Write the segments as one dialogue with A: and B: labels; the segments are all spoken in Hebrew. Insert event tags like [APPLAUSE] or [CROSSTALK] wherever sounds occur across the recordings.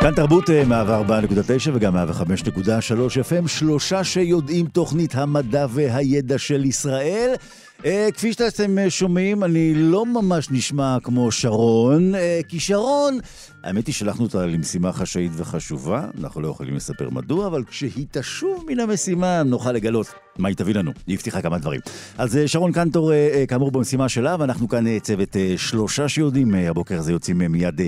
A: כאן תרבות 104.9 וגם 105.3 FM, שלושה שיודעים תוכנית המדע והידע של ישראל. אה, כפי שאתם אה, שומעים, אני לא ממש נשמע כמו שרון, אה, כי שרון, האמת היא שלחנו אותה למשימה חשאית וחשובה, אנחנו לא יכולים לספר מדוע, אבל כשהיא תשוב מן המשימה נוכל לגלות מה היא תביא לנו. היא הבטיחה כמה דברים. אז שרון קנטור, כאמור, במשימה שלה, ואנחנו כאן צוות שלושה שיודעים, הבוקר הזה יוצאים מיד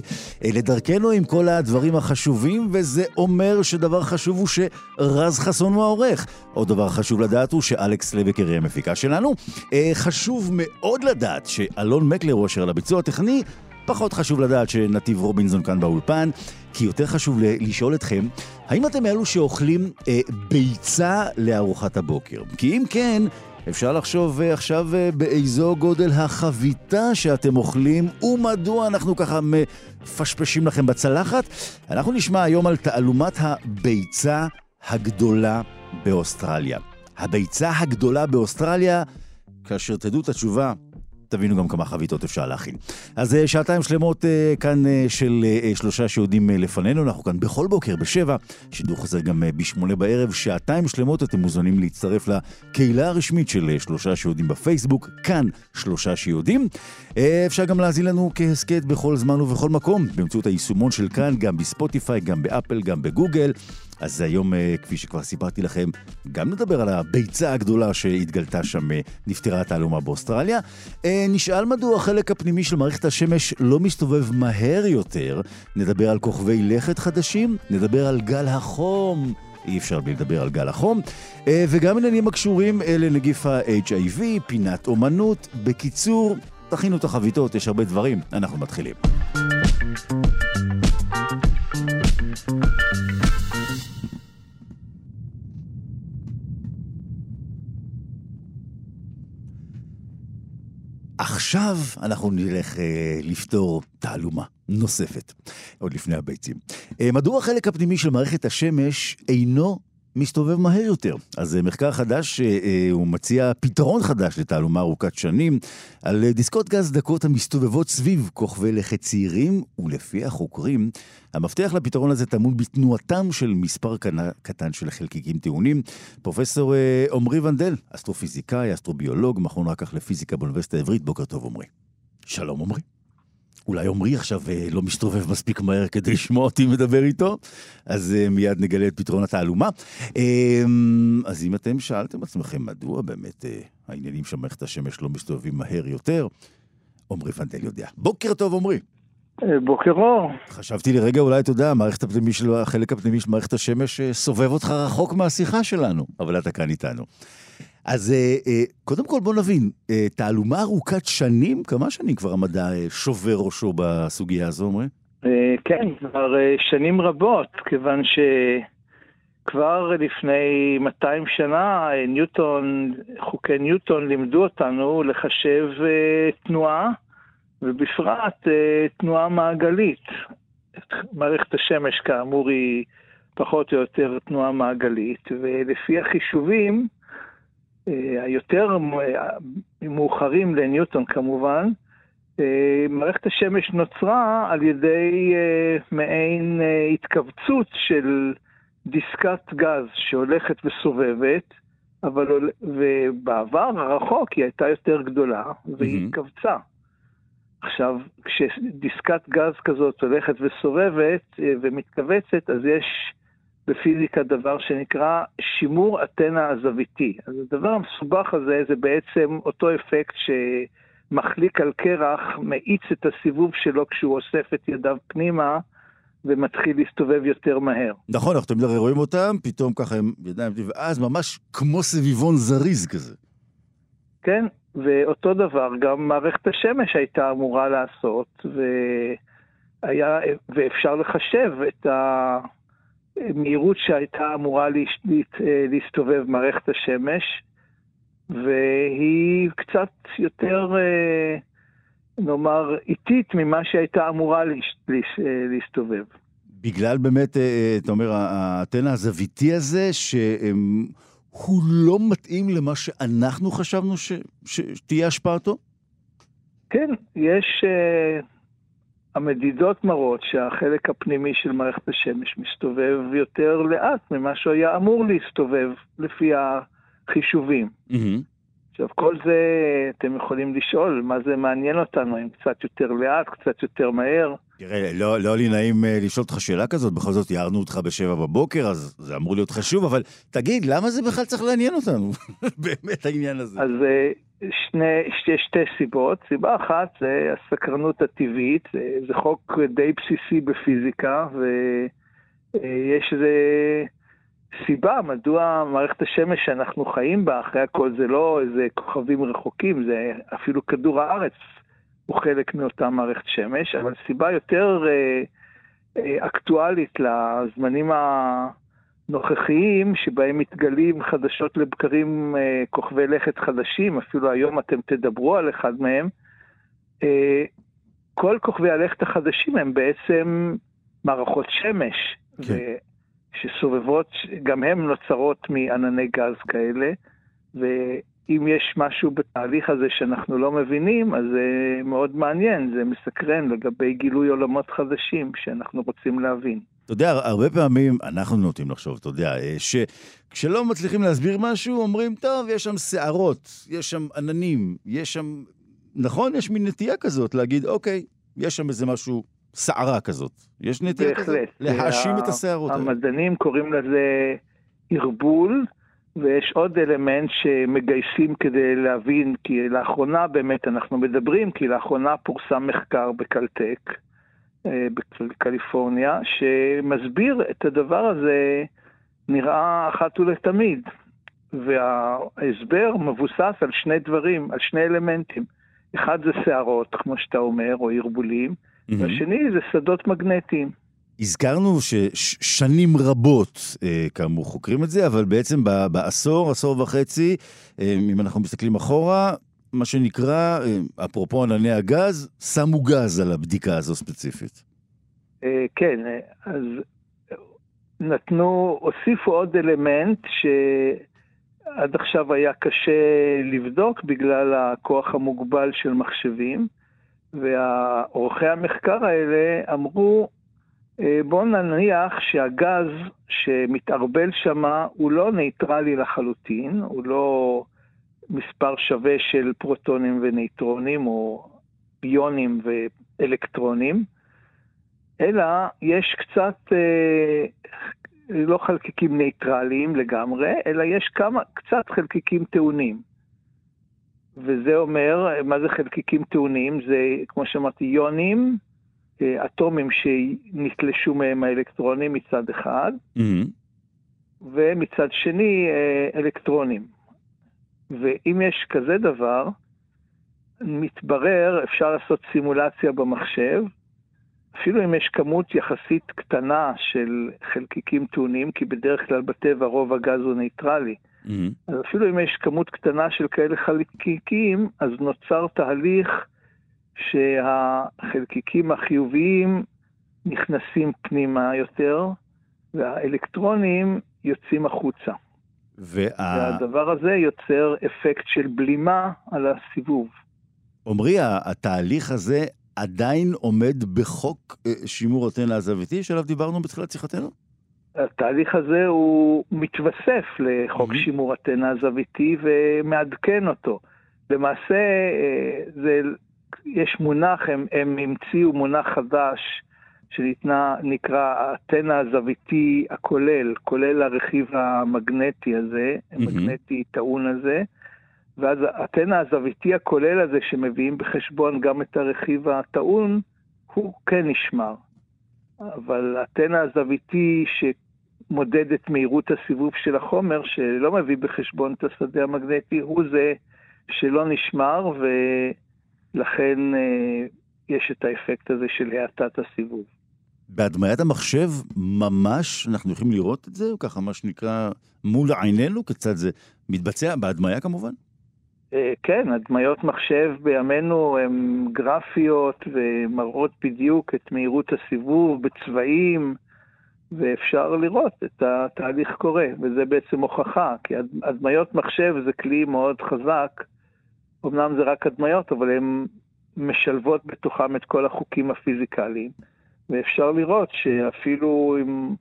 A: לדרכנו עם כל הדברים החשובים, וזה אומר שדבר חשוב הוא שרז חסון הוא העורך. עוד דבר חשוב לדעת הוא שאלכס לבקר היא המפיקה שלנו. חשוב מאוד לדעת שאלון מקלר הוא אשר על הביצוע הטכני, פחות חשוב לדעת שנתיב רובינזון כאן באולפן, כי יותר חשוב לשאול אתכם, האם אתם אלו שאוכלים אה, ביצה לארוחת הבוקר? כי אם כן, אפשר לחשוב אה, עכשיו אה, באיזו גודל החביתה שאתם אוכלים, ומדוע אנחנו ככה מפשפשים לכם בצלחת. אנחנו נשמע היום על תעלומת הביצה הגדולה באוסטרליה. הביצה הגדולה באוסטרליה כאשר תדעו את התשובה, תבינו גם כמה חביתות אפשר להכין. אז אה, שעתיים שלמות אה, כאן אה, של שלושה שיודעים לפנינו, אנחנו כאן בכל בוקר בשבע, שידור חוזר גם בשמונה בערב, שעתיים שלמות אתם מוזמנים להצטרף לקהילה הרשמית של שלושה שיודעים בפייסבוק, כאן שלושה שיודעים. אפשר גם להזין לנו כהסכת בכל זמן ובכל מקום, באמצעות היישומון של כאן, גם בספוטיפיי, גם באפל, גם בגוגל. אז היום, אה, כפי שכבר סיפרתי לכם, גם נדבר על הביצה הגדולה שהתגלתה שם, אה, נפטרה התעלומה באוסטרליה. אה, נשאל מדוע החלק הפנימי של מערכת השמש לא מסתובב מהר יותר. נדבר על כוכבי לכת חדשים, נדבר על גל החום. אי אפשר בלי לדבר על גל החום, וגם עניינים הקשורים לנגיף ה-HIV, פינת אומנות. בקיצור, תכינו את החביתות, יש הרבה דברים. אנחנו מתחילים. עכשיו אנחנו נלך אה, לפתור תעלומה נוספת, עוד לפני הביצים. אה, מדוע החלק הפנימי של מערכת השמש אינו מסתובב מהר יותר. אז אה, מחקר חדש, אה, אה, הוא מציע פתרון חדש לתעלומה ארוכת שנים על דיסקות גז דקות המסתובבות סביב כוכבי לכת צעירים, ולפי החוקרים, המפתח לפתרון הזה טמון בתנועתם של מספר קטן של חלקיקים טעונים. פרופסור עמרי ונדל, אסטרופיזיקאי, אסטרוביולוג, מכון רק כך לפיזיקה באוניברסיטה העברית, בוקר טוב עמרי. שלום עמרי. אולי עמרי עכשיו אה, לא מסתובב מספיק מהר כדי לשמוע אותי מדבר איתו, אז אה, מיד נגלה את פתרון התעלומה. אמ, אז אם אתם שאלתם עצמכם מדוע באמת אה, העניינים של מערכת השמש לא מסתובבים מהר יותר, עמרי ונדל יודע. בוקר טוב עמרי.
B: בוקר אור.
C: חשבתי לרגע אולי, אתה יודע, המערכת הפנימי של, החלק הפנימי של מערכת השמש סובב אותך רחוק מהשיחה שלנו, אבל אתה כאן איתנו. אז אה, אה, קודם כל בוא נבין, אה, תעלומה ארוכת שנים, כמה שנים כבר המדע שובר ראשו בסוגיה הזו, אומרי?
B: כן, כבר שנים רבות, כיוון שכבר לפני 200 שנה ניוטון, חוקי ניוטון לימדו אותנו לחשב תנועה, ובפרט תנועה מעגלית. מערכת השמש כאמור היא פחות או יותר תנועה מעגלית, ולפי החישובים, היותר אה, מאוחרים לניוטון כמובן, אה, מערכת השמש נוצרה על ידי מעין התכווצות של דיסקת גז שהולכת וסובבת, אבל ובעבר הרחוק היא הייתה יותר גדולה והיא. התכווצה. עכשיו, כשדיסקת גז כזאת הולכת וסובבת ומתכווצת, אז יש בפיזיקה דבר שנקרא שימור אתנה הזוויתי. אז הדבר המסובך הזה זה בעצם אותו אפקט שמחליק על קרח, מאיץ את הסיבוב שלו כשהוא אוסף את ידיו פנימה. ומתחיל להסתובב יותר מהר.
C: נכון, אנחנו תמיד רואים אותם, פתאום ככה הם ידיים, ואז ממש כמו סביבון זריז כזה.
B: כן, ואותו דבר גם מערכת השמש הייתה אמורה לעשות, והיה, ואפשר לחשב את ה... מהירות שהייתה אמורה להסתובב מערכת השמש, והיא קצת יותר, נאמר, איטית ממה שהייתה אמורה להסתובב.
A: בגלל באמת, אתה אומר, האנטנה הזוויתי הזה, שהוא לא מתאים למה שאנחנו חשבנו ש... שתהיה השפעתו?
B: כן, יש... המדידות מראות שהחלק הפנימי של מערכת השמש מסתובב יותר לאט ממה שהוא היה אמור להסתובב לפי החישובים. Mm-hmm. עכשיו, כל זה אתם יכולים לשאול, מה זה מעניין אותנו, אם קצת יותר לאט, קצת יותר מהר.
A: תראה, לא, לא לי נעים אה, לשאול אותך שאלה כזאת, בכל זאת הערנו אותך בשבע בבוקר, אז זה אמור להיות חשוב, אבל תגיד, למה זה בכלל צריך לעניין אותנו? [LAUGHS] באמת העניין הזה.
B: אז אה, שני, יש שתי סיבות. סיבה אחת זה הסקרנות הטבעית, זה, זה חוק די בסיסי בפיזיקה, ויש איזה סיבה מדוע מערכת השמש שאנחנו חיים בה, אחרי הכל זה לא איזה כוכבים רחוקים, זה אפילו כדור הארץ הוא חלק מאותה מערכת שמש, אבל סיבה יותר אה, אה, אקטואלית לזמנים הנוכחיים, שבהם מתגלים חדשות לבקרים אה, כוכבי לכת חדשים, אפילו היום אתם תדברו על אחד מהם, אה, כל כוכבי הלכת החדשים הם בעצם מערכות שמש. כן. שסובבות, גם הן נוצרות מענני גז כאלה, ואם יש משהו בתהליך הזה שאנחנו לא מבינים, אז זה מאוד מעניין, זה מסקרן לגבי גילוי עולמות חדשים שאנחנו רוצים להבין.
A: אתה יודע, הרבה פעמים אנחנו נוטים לחשוב, אתה יודע, שכשלא מצליחים להסביר משהו, אומרים, טוב, יש שם שערות, יש שם עננים, יש שם... נכון? יש מין נטייה כזאת להגיד, אוקיי, יש שם איזה משהו סערה כזאת. יש נטייה כזאת? להאשים את הסערות
B: האלה. המדענים קוראים לזה ערבול, ויש עוד אלמנט שמגייסים כדי להבין, כי לאחרונה באמת אנחנו מדברים, כי לאחרונה פורסם מחקר בקלטק, אה, בקליפורניה, שמסביר את הדבר הזה, נראה אחת ולתמיד. וההסבר מבוסס על שני דברים, על שני אלמנטים. אחד זה שערות, כמו שאתה אומר, או ערבולים. והשני זה שדות מגנטיים.
A: הזכרנו ששנים רבות, אה, כאמור, חוקרים את זה, אבל בעצם בעשור, עשור וחצי, אה, אם אנחנו מסתכלים אחורה, מה שנקרא, אה, אפרופו ענני הגז, שמו גז על הבדיקה הזו ספציפית.
B: כן, אז נתנו, הוסיפו עוד אלמנט שעד עכשיו היה קשה לבדוק בגלל הכוח המוגבל של מחשבים. ועורכי המחקר האלה אמרו, אה, בואו נניח שהגז שמתערבל שם הוא לא נייטרלי לחלוטין, הוא לא מספר שווה של פרוטונים ונייטרונים או ביונים ואלקטרונים, אלא יש קצת, אה, לא חלקיקים נייטרליים לגמרי, אלא יש כמה, קצת חלקיקים טעונים. וזה אומר, מה זה חלקיקים טעונים? זה, כמו שאמרתי, יונים, אה, אטומים שנתלשו מהם האלקטרונים מצד אחד, mm-hmm. ומצד שני אה, אלקטרונים. ואם יש כזה דבר, מתברר, אפשר לעשות סימולציה במחשב, אפילו אם יש כמות יחסית קטנה של חלקיקים טעונים, כי בדרך כלל בטבע רוב הגז הוא נייטרלי, Mm-hmm. אז אפילו אם יש כמות קטנה של כאלה חלקיקים, אז נוצר תהליך שהחלקיקים החיוביים נכנסים פנימה יותר, והאלקטרונים יוצאים החוצה. וה... והדבר הזה יוצר אפקט של בלימה על הסיבוב.
A: עמרי, התהליך הזה עדיין עומד בחוק אה, שימור אתנה הזוויתי שעליו דיברנו בתחילת שיחתנו?
B: התהליך הזה הוא מתווסף לחוק mm-hmm. שימור הטנא הזוויתי ומעדכן אותו. למעשה, אה, זה, יש מונח, הם, הם המציאו מונח חדש שנקרא הטנא הזוויתי הכולל, כולל הרכיב המגנטי הזה, mm-hmm. המגנטי טעון הזה, ואז הטנא הזוויתי הכולל הזה, שמביאים בחשבון גם את הרכיב הטעון, הוא כן נשמר. אבל הטנא הזוויתי שמודד את מהירות הסיבוב של החומר, שלא מביא בחשבון את השדה המגנטי, הוא זה שלא נשמר, ולכן אה, יש את האפקט הזה של האטת הסיבוב.
A: בהדמיית המחשב ממש אנחנו יכולים לראות את זה, או ככה מה שנקרא מול עינינו, כיצד זה מתבצע, בהדמיה כמובן?
B: אה, כן, הדמיות מחשב בימינו הן גרפיות ומראות בדיוק את מהירות הסיבוב בצבעים, ואפשר לראות את התהליך קורה, וזה בעצם הוכחה, כי הדמיות מחשב זה כלי מאוד חזק, אמנם זה רק הדמיות, אבל הן משלבות בתוכם את כל החוקים הפיזיקליים, ואפשר לראות שאפילו אם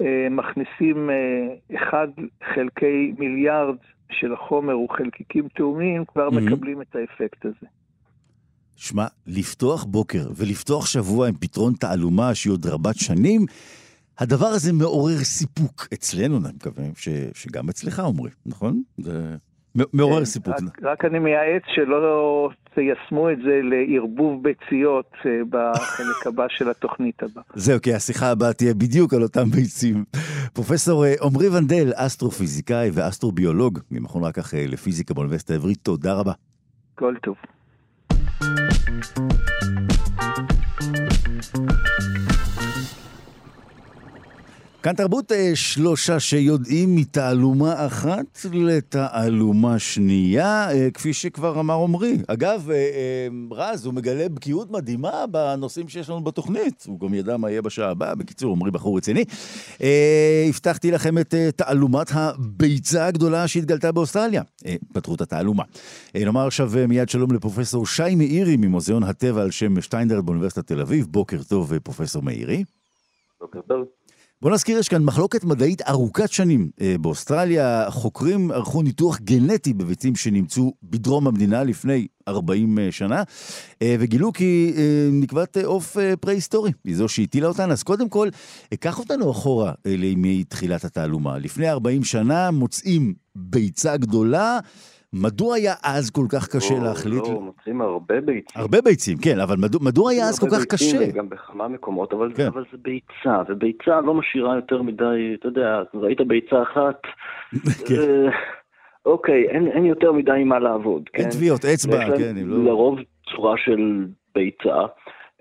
B: אה, מכניסים אה, אחד חלקי מיליארד של החומר הוא חלקיקים תאומים, כבר mm-hmm. מקבלים את האפקט הזה.
A: שמע, לפתוח בוקר ולפתוח שבוע עם פתרון תעלומה שהיא עוד רבת שנים, הדבר הזה מעורר סיפוק אצלנו, אני מקווה ש, שגם אצלך, עמרי, נכון? זה מעורר כן, סיפוק.
B: רק, רק אני מייעץ שלא תיישמו את זה לערבוב ביציות אה, בחלק הבא של התוכנית הבאה.
A: זהו, כי השיחה הבאה תהיה בדיוק על אותם ביצים. פרופסור אה, עמרי ונדל, אסטרופיזיקאי ואסטרוביולוג ממכון רקח אה, לפיזיקה באוניברסיטה העברית, תודה רבה.
B: כל טוב.
A: כאן תרבות אה, שלושה שיודעים מתעלומה אחת לתעלומה שנייה, אה, כפי שכבר אמר עמרי. אגב, אה, רז, הוא מגלה בקיאות מדהימה בנושאים שיש לנו בתוכנית. הוא גם ידע מה יהיה בשעה הבאה. בקיצור, עמרי בחור רציני. הבטחתי לכם את תעלומת הביצה הגדולה שהתגלתה באוסטרליה. פתחו את התעלומה. נאמר עכשיו מיד שלום לפרופסור שי מאירי ממוזיאון הטבע על שם שטיינדרד באוניברסיטת תל אביב. בוקר טוב, פרופסור מאירי.
D: בוקר טוב.
A: בוא נזכיר, יש כאן מחלוקת מדעית ארוכת שנים. אה, באוסטרליה חוקרים ערכו ניתוח גנטי בביצים שנמצאו בדרום המדינה לפני 40 אה, שנה, אה, וגילו כי נקבת עוף פרה-היסטורי, היא זו שהטילה אותן. אז קודם כל, קח אותנו אחורה לימי תחילת התעלומה. לפני 40 שנה מוצאים ביצה גדולה. מדוע היה אז כל כך קשה
D: לא,
A: להחליט?
D: לא, מוצאים הרבה ביצים.
A: הרבה ביצים, כן, אבל מדוע, מדוע היה אז כל כך קשה?
D: גם בכמה מקומות, אבל, כן. אבל זה ביצה, וביצה לא משאירה יותר מדי, אתה יודע, ראית ביצה אחת, [LAUGHS] כן. אה, אוקיי, אין, אין יותר מדי מה לעבוד.
A: אין כן? טביעות אצבע, כן,
D: אם לא... לרוב צורה של ביצה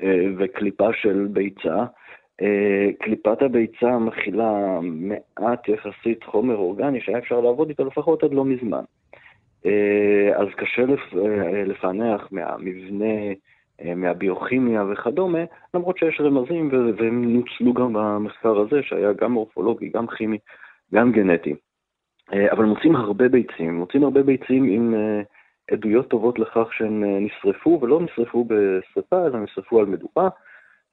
D: אה, וקליפה של ביצה. Uh, קליפת הביצה מכילה מעט יחסית חומר אורגני שהיה אפשר לעבוד איתו לפחות עד לא מזמן. אה, אז קשה אה, לפענח מהמבנה, אה, מהביוכימיה וכדומה, למרות שיש רמזים והם נוצלו גם במחקר הזה, שהיה גם מורפולוגי, גם כימי, גם גנטי. אבל מוצאים הרבה ביצים, מוצאים הרבה ביצים עם עדויות טובות לכך שהן נשרפו, ולא נשרפו בשרפה, אלא נשרפו על מדופה.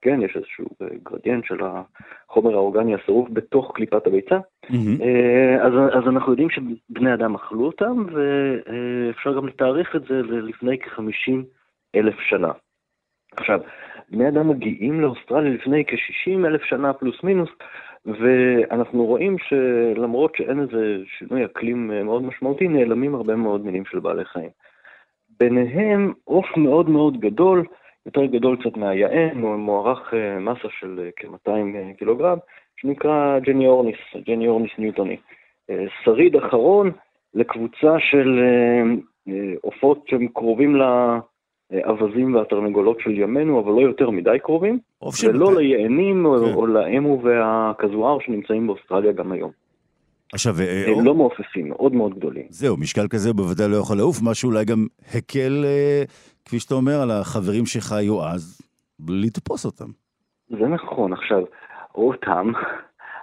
D: כן, יש איזשהו אה, גרדיאנט של החומר האורגני השרוף בתוך קליפת הביצה. Mm-hmm. אז, אז אנחנו יודעים שבני אדם אכלו אותם, ואפשר גם לתאריך את זה לפני כ-50 אלף שנה. עכשיו, בני אדם מגיעים לאוסטרליה לפני כ-60 אלף שנה פלוס מינוס, ואנחנו רואים שלמרות שאין איזה שינוי אקלים אה, מאוד משמעותי, נעלמים הרבה מאוד מינים של בעלי חיים. ביניהם עוף מאוד מאוד גדול, יותר גדול קצת מהיען, הוא מוערך אה, מסה של אה, כ-200 אה, קילוגרם, שנקרא ג'ני אורניס, ג'ני אורניס ניוטוני. שריד אחרון לקבוצה של עופות שהם קרובים לאווזים והתרנגולות של ימינו, אבל לא יותר מדי קרובים, ולא ליענים כן. או לאמו והכזואר שנמצאים באוסטרליה גם היום.
A: עכשיו,
D: הם או... לא מעופפים, מאוד מאוד גדולים.
A: זהו, משקל כזה בוודאי לא יכול לעוף, מה שאולי גם הקל כפי שאתה אומר, על החברים שחיו אז, לתפוס אותם.
D: זה נכון. עכשיו, אותם,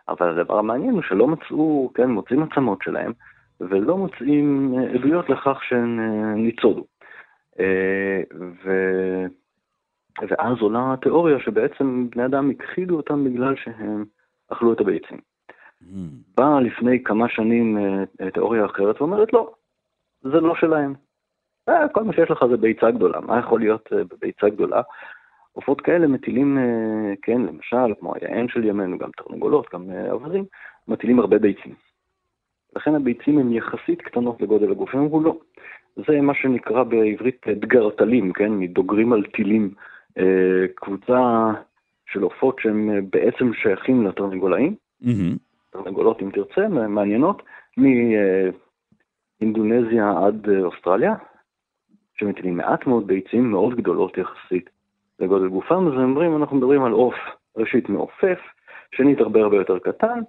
D: אבל הדבר המעניין הוא שלא מצאו, כן, מוצאים עצמות שלהם, ולא מוצאים אה, עדויות לכך שהן אה, ניצודו. אה, ו... ואז עולה התיאוריה שבעצם בני אדם הכחידו אותם בגלל שהם אכלו את הביצים. Mm. באה לפני כמה שנים תיאוריה אחרת ואומרת לא, זה לא שלהם. אה, כל מה שיש לך זה ביצה גדולה, מה יכול להיות אה, בביצה גדולה? עופות כאלה מטילים, אה, כן, למשל, כמו היען של ימינו, גם תרנגולות, גם אברים, מטילים הרבה ביצים. לכן הביצים הן יחסית קטנות לגודל הגוף, הם אמרו לא. זה מה שנקרא בעברית דגרטלים, כן, מדוגרים על טילים, קבוצה של עופות שהם בעצם שייכים לתרנגולאים, mm-hmm. תרנגולות אם תרצה, מעניינות, מאינדונזיה עד אוסטרליה, שמטילים מעט מאוד ביצים מאוד גדולות יחסית לגודל גופם, אז הם אומרים, אנחנו מדברים על עוף ראשית מעופף, שנית הרבה הרבה יותר קטן,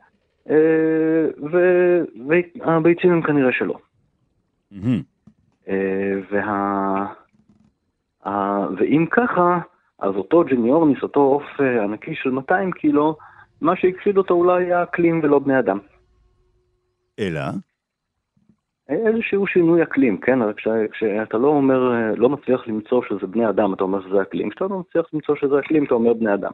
D: אה, והביצים הם כנראה שלו. וה... ואם ככה, אז אותו ג'ניאורניס, אותו עוף ענקי של 200 קילו, מה שהכחיד אותו אולי היה אקלים ולא בני אדם.
C: אלא?
D: איזשהו שינוי אקלים, כן? רק כשאתה לא אומר, לא מצליח למצוא שזה בני אדם, אתה אומר שזה אקלים. כשאתה לא מצליח למצוא שזה אקלים, אתה אומר בני אדם.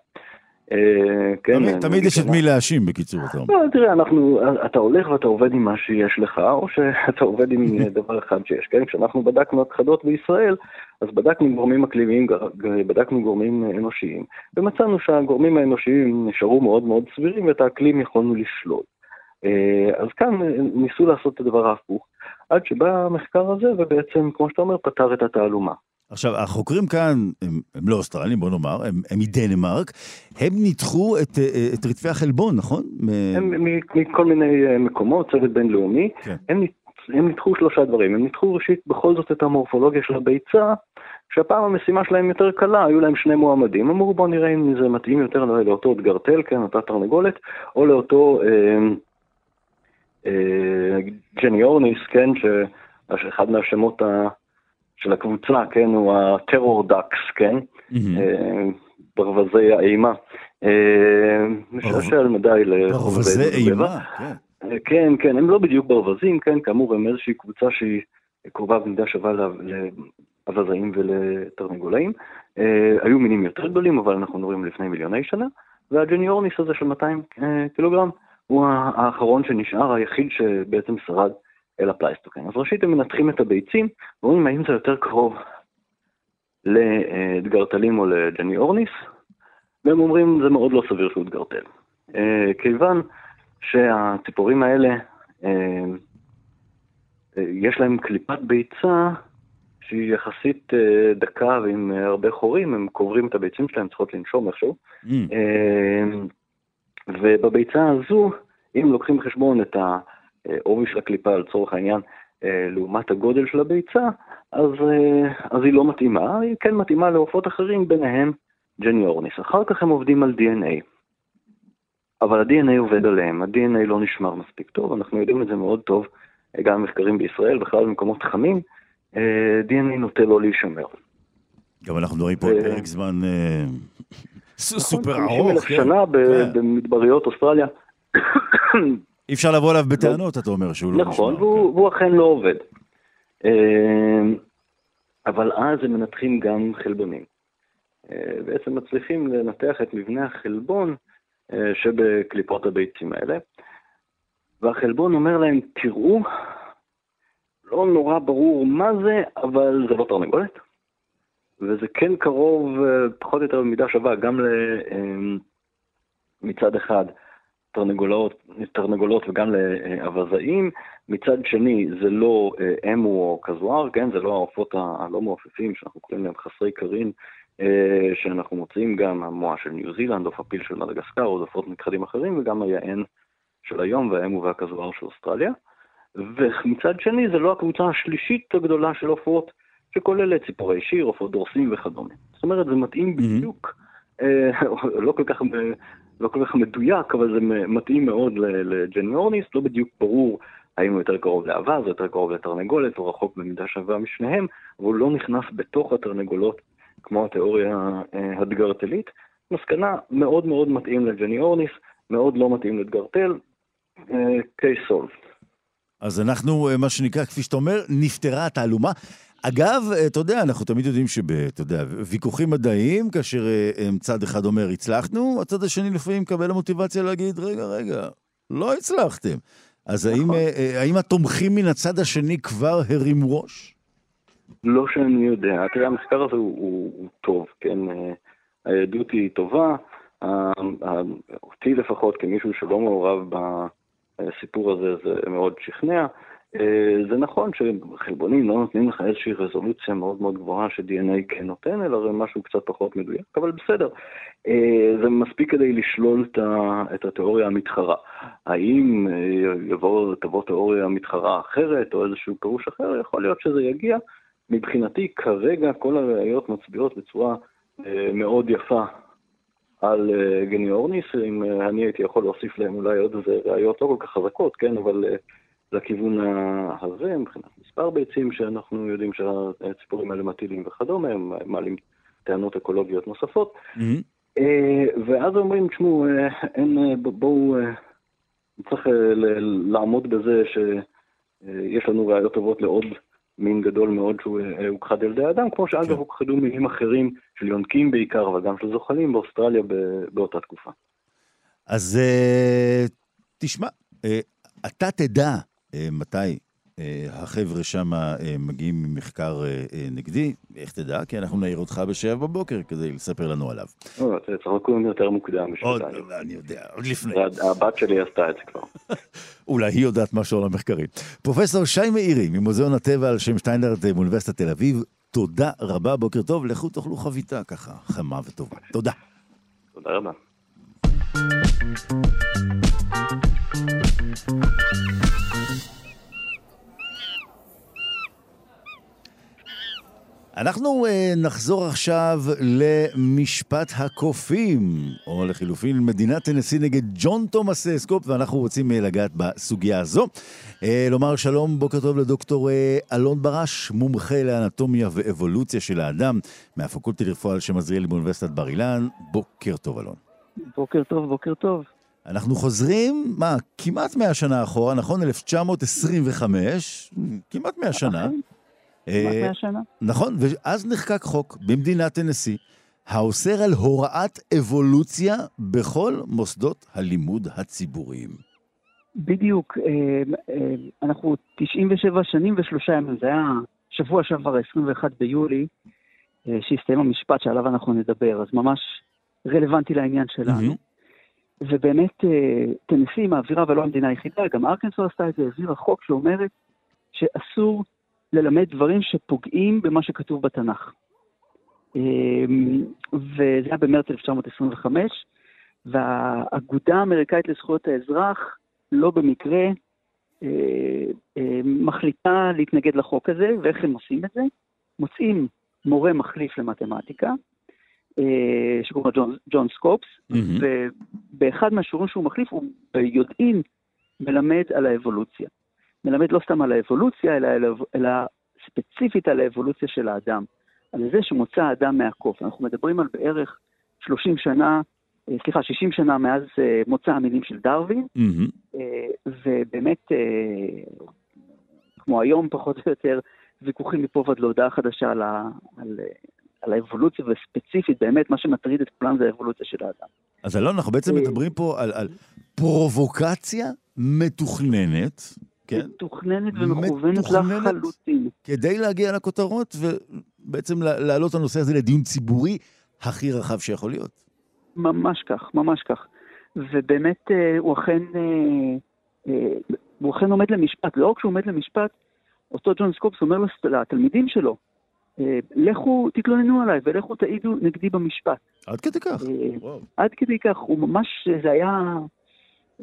C: אה, כן, תמיד יש את מי להאשים, בקיצור, אתה אומר.
D: לא, תראה, אנחנו, אתה הולך ואתה עובד עם מה שיש לך, או שאתה עובד עם [LAUGHS] דבר אחד שיש, כן? כשאנחנו בדקנו הכחדות בישראל, אז בדקנו גורמים אקלימיים, בדקנו גורמים אנושיים, ומצאנו שהגורמים האנושיים נשארו מאוד מאוד סבירים, ואת האקלים יכולנו לשלול. אה, אז כאן ניסו לעשות את הדבר ההפוך, עד שבא המחקר הזה, ובעצם, כמו שאתה אומר, פתר את התעלומה.
C: עכשיו, החוקרים כאן, הם, הם לא אוסטרלים, בוא נאמר, הם, הם מדנמרק, הם ניתחו את, את רצפי החלבון, נכון?
D: הם מכל מיני אה, מקומות, צוות בינלאומי, כן. הם, הם ניתחו שלושה דברים. הם ניתחו ראשית בכל זאת את המורפולוגיה של הביצה, שהפעם המשימה שלהם יותר קלה, היו להם שני מועמדים, אמרו בואו נראה אם זה מתאים יותר לאותו גרטל, כן, אותה תרנגולת, או לאותו אה, אה, ג'ני אורניס, כן, שאחד מהשמות ה... של הקבוצה, כן, הוא הטרור דאקס, כן, אה, ברווזי האימה. אה, משעשע למדי
C: ברווזי אימה, כן.
D: אה, כן, כן, הם לא בדיוק ברווזים, כן, כאמור, הם איזושהי קבוצה שהיא קרובה במידה שווה לאווזאים ולתרנגולאים. היו מינים יותר גדולים, אבל אנחנו מדברים לפני מיליוני שנה, והג'ניאורניס הזה של 200 קילוגרם הוא האחרון שנשאר, היחיד שבעצם שרד אל הפלייסטוקן. אז ראשית הם מנתחים את הביצים, ואומרים האם זה יותר קרוב למגפודים או לג'ניאורניס, והם אומרים זה מאוד לא סביר שהוא דגרטל. אה, כיוון שהציפורים האלה, אה, אה, יש להם קליפת ביצה שהיא יחסית דקה ועם הרבה חורים, הם קוברים את הביצים שלהם, צריכות לנשום איכשהו. Mm. ובביצה הזו, אם לוקחים בחשבון את ה... עובי של הקליפה לצורך העניין, אה, לעומת הגודל של הביצה, אז, אה, אז היא לא מתאימה, היא כן מתאימה לעופות אחרים, ביניהם ג'ני אורניס. אחר כך הם עובדים על DNA. אבל ה-DNA עובד עליהם, ה-DNA לא נשמר מספיק טוב, אנחנו יודעים את זה מאוד טוב, אה, גם במחקרים בישראל, בכלל במקומות חמים, DNA נוטה לא להישמר.
C: גם אנחנו מדברים פה פרק זמן סופר ארוך.
D: 50 אלף כן. שנה כן. במדבריות אוסטרליה. [COUGHS]
C: אי אפשר לבוא אליו בטענות, אתה אומר, שהוא
D: לא נשמע. נכון, והוא אכן לא עובד. אמ, אבל אז הם מנתחים גם חלבונים. אה, בעצם מצליחים לנתח את מבנה החלבון אה, שבקליפות הביצים האלה. והחלבון אומר להם, תראו, לא נורא ברור מה זה, אבל זה לא תרנגולת. וזה כן קרוב, אה, פחות או יותר במידה שווה, גם מצד אחד תרנגולות, וגם לאווזאים. מצד שני, זה לא אה, אמו או כזואר, כן? זה לא העופות הלא מעופפים שאנחנו קוראים להם חסרי קרין, אה, שאנחנו מוצאים גם המועה של ניו זילנד, עוף הפיל של מדגסקר, או עופות נכחדים אחרים, וגם היען של היום והאמו והכזואר של אוסטרליה. ומצד שני, זה לא הקבוצה השלישית הגדולה של עופות, שכוללת ציפורי שיר, עופות דורסים וכדומה. זאת אומרת, זה מתאים בדיוק, אה, [LAUGHS] לא כל כך לא כל כך מדויק, אבל זה מתאים מאוד לג'ני אורניס, לא בדיוק ברור האם הוא יותר קרוב לאבז או יותר קרוב לתרנגולת, או רחוק במידה שווה משניהם, אבל הוא לא נכנס בתוך התרנגולות כמו התיאוריה אה, הדגרטלית. מסקנה מאוד מאוד מתאים לג'ני אורניס, מאוד לא מתאים לדגרטל, קייס סולד.
C: אז אנחנו, אה, מה שנקרא, כפי שאתה אומר, נפתרה התעלומה. אגב, אתה יודע, אנחנו תמיד יודעים שבוויכוחים מדעיים, כאשר אה, צד אחד אומר הצלחנו, הצד השני לפעמים מקבל המוטיבציה להגיד, רגע, רגע, לא הצלחתם. אז האם, נכון. אה, אה, האם התומכים מן הצד השני כבר הרימו ראש?
D: לא שאני יודע. תראה, המחקר הזה הוא, הוא, הוא טוב, כן? העדות היא טובה. אותי לפחות, כמישהו שלא מעורב בסיפור הזה, זה מאוד שכנע. אה, זה נכון שחלבונים לא נותנים לך איזושהי רזולוציה מאוד מאוד גבוהה ש-DNA כן נותן, אלא משהו קצת פחות מדויק, אבל בסדר. אה, זה מספיק כדי לשלול את התיאוריה המתחרה. האם אה, יבוא, תבוא תיאוריה מתחרה אחרת או איזשהו פירוש אחר, יכול להיות שזה יגיע. מבחינתי, כרגע כל הראיות מצביעות בצורה מאוד יפה על גניורניס, אם אני הייתי יכול להוסיף להם אולי עוד איזה ראיות לא כל כך חזקות, כן, אבל לכיוון הזה, מבחינת מספר ביצים שאנחנו יודעים שהציפורים האלה מטילים וכדומה, הם מעלים טענות אקולוגיות נוספות. Mm-hmm. ואז אומרים, תשמעו, בואו, צריך לעמוד בזה שיש לנו ראיות טובות לעוד מין גדול מאוד שהוא הוכחד על ידי אדם, כמו שאגב כן. הוכחדו מינים אחרים של יונקים בעיקר, אבל גם של זוחלים באוסטרליה באותה תקופה.
A: אז תשמע, אתה תדע אה, מתי אה, החבר'ה שם אה, מגיעים ממחקר נגדי, איך תדע? כי אנחנו נעיר אותך בשבע בבוקר כדי לספר לנו עליו.
D: צריך לקום יותר מוקדם.
A: עוד, אני יודע, עוד לפני.
D: הבת שלי עשתה את זה כבר. [LAUGHS]
A: אולי היא יודעת משהו על המחקרים. פרופסור שי מאירי, ממוזיאון הטבע על שם שטיינדרט באוניברסיטת תל אביב, תודה רבה, בוקר טוב, לכו תאכלו חביתה ככה, חמה וטובה. תודה.
D: תודה רבה.
A: אנחנו uh, נחזור עכשיו למשפט הקופים, או לחילופין מדינת טנסי נגד ג'ון תומאס סקופס, ואנחנו רוצים uh, לגעת בסוגיה הזו. Uh, לומר שלום, בוקר טוב לדוקטור uh, אלון ברש, מומחה לאנטומיה ואבולוציה של האדם, מהפקולטה לרפואה על שם עזריאלי באוניברסיטת בר אילן. בוקר טוב, אלון.
E: בוקר טוב, בוקר טוב.
A: אנחנו חוזרים, מה, כמעט 100 שנה אחורה, נכון? 1925, כמעט 100 שנה.
E: אה, שנה.
A: נכון, ואז נחקק חוק במדינת טנסי, האוסר על הוראת אבולוציה בכל מוסדות הלימוד הציבוריים.
E: בדיוק, אה, אה, אנחנו 97 שנים ושלושה ימים, זה היה שבוע שעבר, 21 ביולי, שהסתיים המשפט שעליו אנחנו נדבר, אז ממש רלוונטי לעניין שלנו. ובאמת, טנסי מעבירה, ולא המדינה היחידה, גם ארקנסו עשתה את זה, העבירה חוק שאומרת שאסור ללמד דברים שפוגעים במה שכתוב בתנ"ך. אמ, וזה היה במרץ 1925, והאגודה האמריקאית לזכויות האזרח לא במקרה אה, אה, מחליטה להתנגד לחוק הזה, ואיך הם עושים את זה? מוצאים מורה מחליף למתמטיקה, אה, שקוראים לו ג'ון, ג'ון סקופס, mm-hmm. ובאחד מהשיעורים שהוא מחליף הוא ביודעין מלמד על האבולוציה. מלמד לא סתם על האבולוציה, אלא, אלא, אלא ספציפית על האבולוציה של האדם. על זה שמוצא האדם מהקוף. אנחנו מדברים על בערך 30 שנה, אה, סליחה, 60 שנה מאז אה, מוצא המילים של דרווין, mm-hmm. ובאמת, כמו היום פחות או יותר, ויכוחים מפה ועד להודעה חדשה על, על, על האבולוציה, וספציפית, באמת, מה שמטריד את כולם זה האבולוציה של האדם.
A: אז אלון, אנחנו בעצם מדברים פה על, על פרובוקציה מתוכננת,
E: כן. מתוכננת ומכוונת לחלוטין.
A: כדי להגיע לכותרות ובעצם להעלות את הנושא הזה לדיון ציבורי הכי רחב שיכול להיות.
E: ממש כך, ממש כך. ובאמת אה, הוא אכן, אה, אה, הוא אכן עומד למשפט. לא רק שהוא עומד למשפט, אותו ג'ון סקופס אומר לתלמידים שלו, לכו תתלוננו עליי ולכו תעידו נגדי במשפט.
A: עד כדי כך?
E: עד כדי כך, הוא ממש, זה היה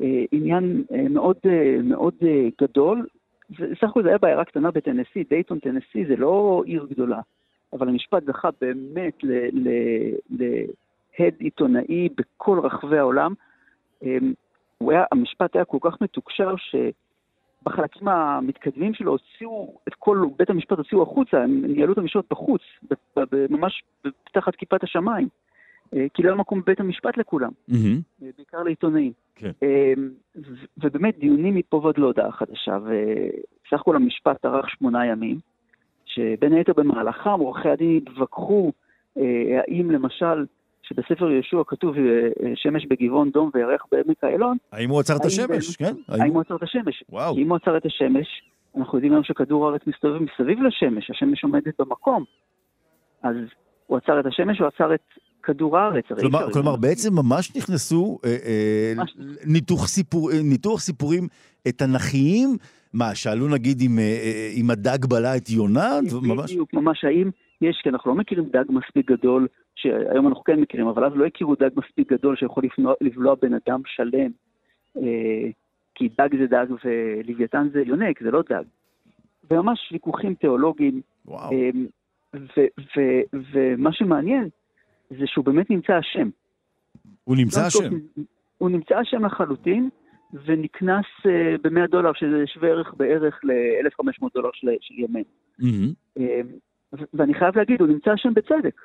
E: אה, עניין אה, מאוד, אה, מאוד גדול. סך הכל זה היה בעיירה קטנה בטנסי, דייטון טנסי זה לא עיר גדולה, אבל המשפט זכה באמת להד עיתונאי בכל רחבי העולם. היה, המשפט היה כל כך מתוקשר שבחלקים המתקדמים שלו הוציאו את כל, בית המשפט הוציאו החוצה, הם ניהלו את המשפט בחוץ, ממש תחת כיפת השמיים. אה, כי לא היה מקום בבית המשפט לכולם, mm-hmm. בעיקר לעיתונאים. כן. אה, ובאמת דיונים מפה ועד להודעה חדשה, וסך הכל המשפט ארך שמונה ימים, שבין היתר במהלכם עורכי הדין התווכחו האם למשל שבספר יהושע כתוב שמש בגבעון דום וירח בעמק איילון.
A: האם הוא עצר את השמש, כן?
E: האם הוא עצר את השמש. וואו. אם הוא עצר את השמש, אנחנו יודעים היום שכדור הארץ מסתובב מסביב לשמש, השמש עומדת במקום. אז הוא עצר את השמש, הוא עצר את כדור הארץ.
A: כלומר, כלומר בעצם ממש נכנסו אה, אה, ממש. ניתוח, סיפור, אה, ניתוח סיפורים תנכיים, מה, שאלו נגיד אם, אם הדג בלע את יונה?
E: ממש... בדיוק, ממש, האם יש, כי אנחנו לא מכירים דג מספיק גדול, שהיום אנחנו כן מכירים, אבל אז לא הכירו דג מספיק גדול שיכול לבלוע, לבלוע בן אדם שלם, כי דג זה דג ולוויתן זה יונק, זה לא דג. וממש ויכוחים תיאולוגיים. וואו. ומה שמעניין, זה שהוא באמת נמצא אשם.
A: הוא נמצא אשם.
E: הוא נמצא אשם לחלוטין, ונקנס uh, ב-100 דולר, שזה שווה ערך בערך ל-1,500 דולר של, של ימן. Mm-hmm. Uh, ואני חייב להגיד, הוא נמצא אשם בצדק.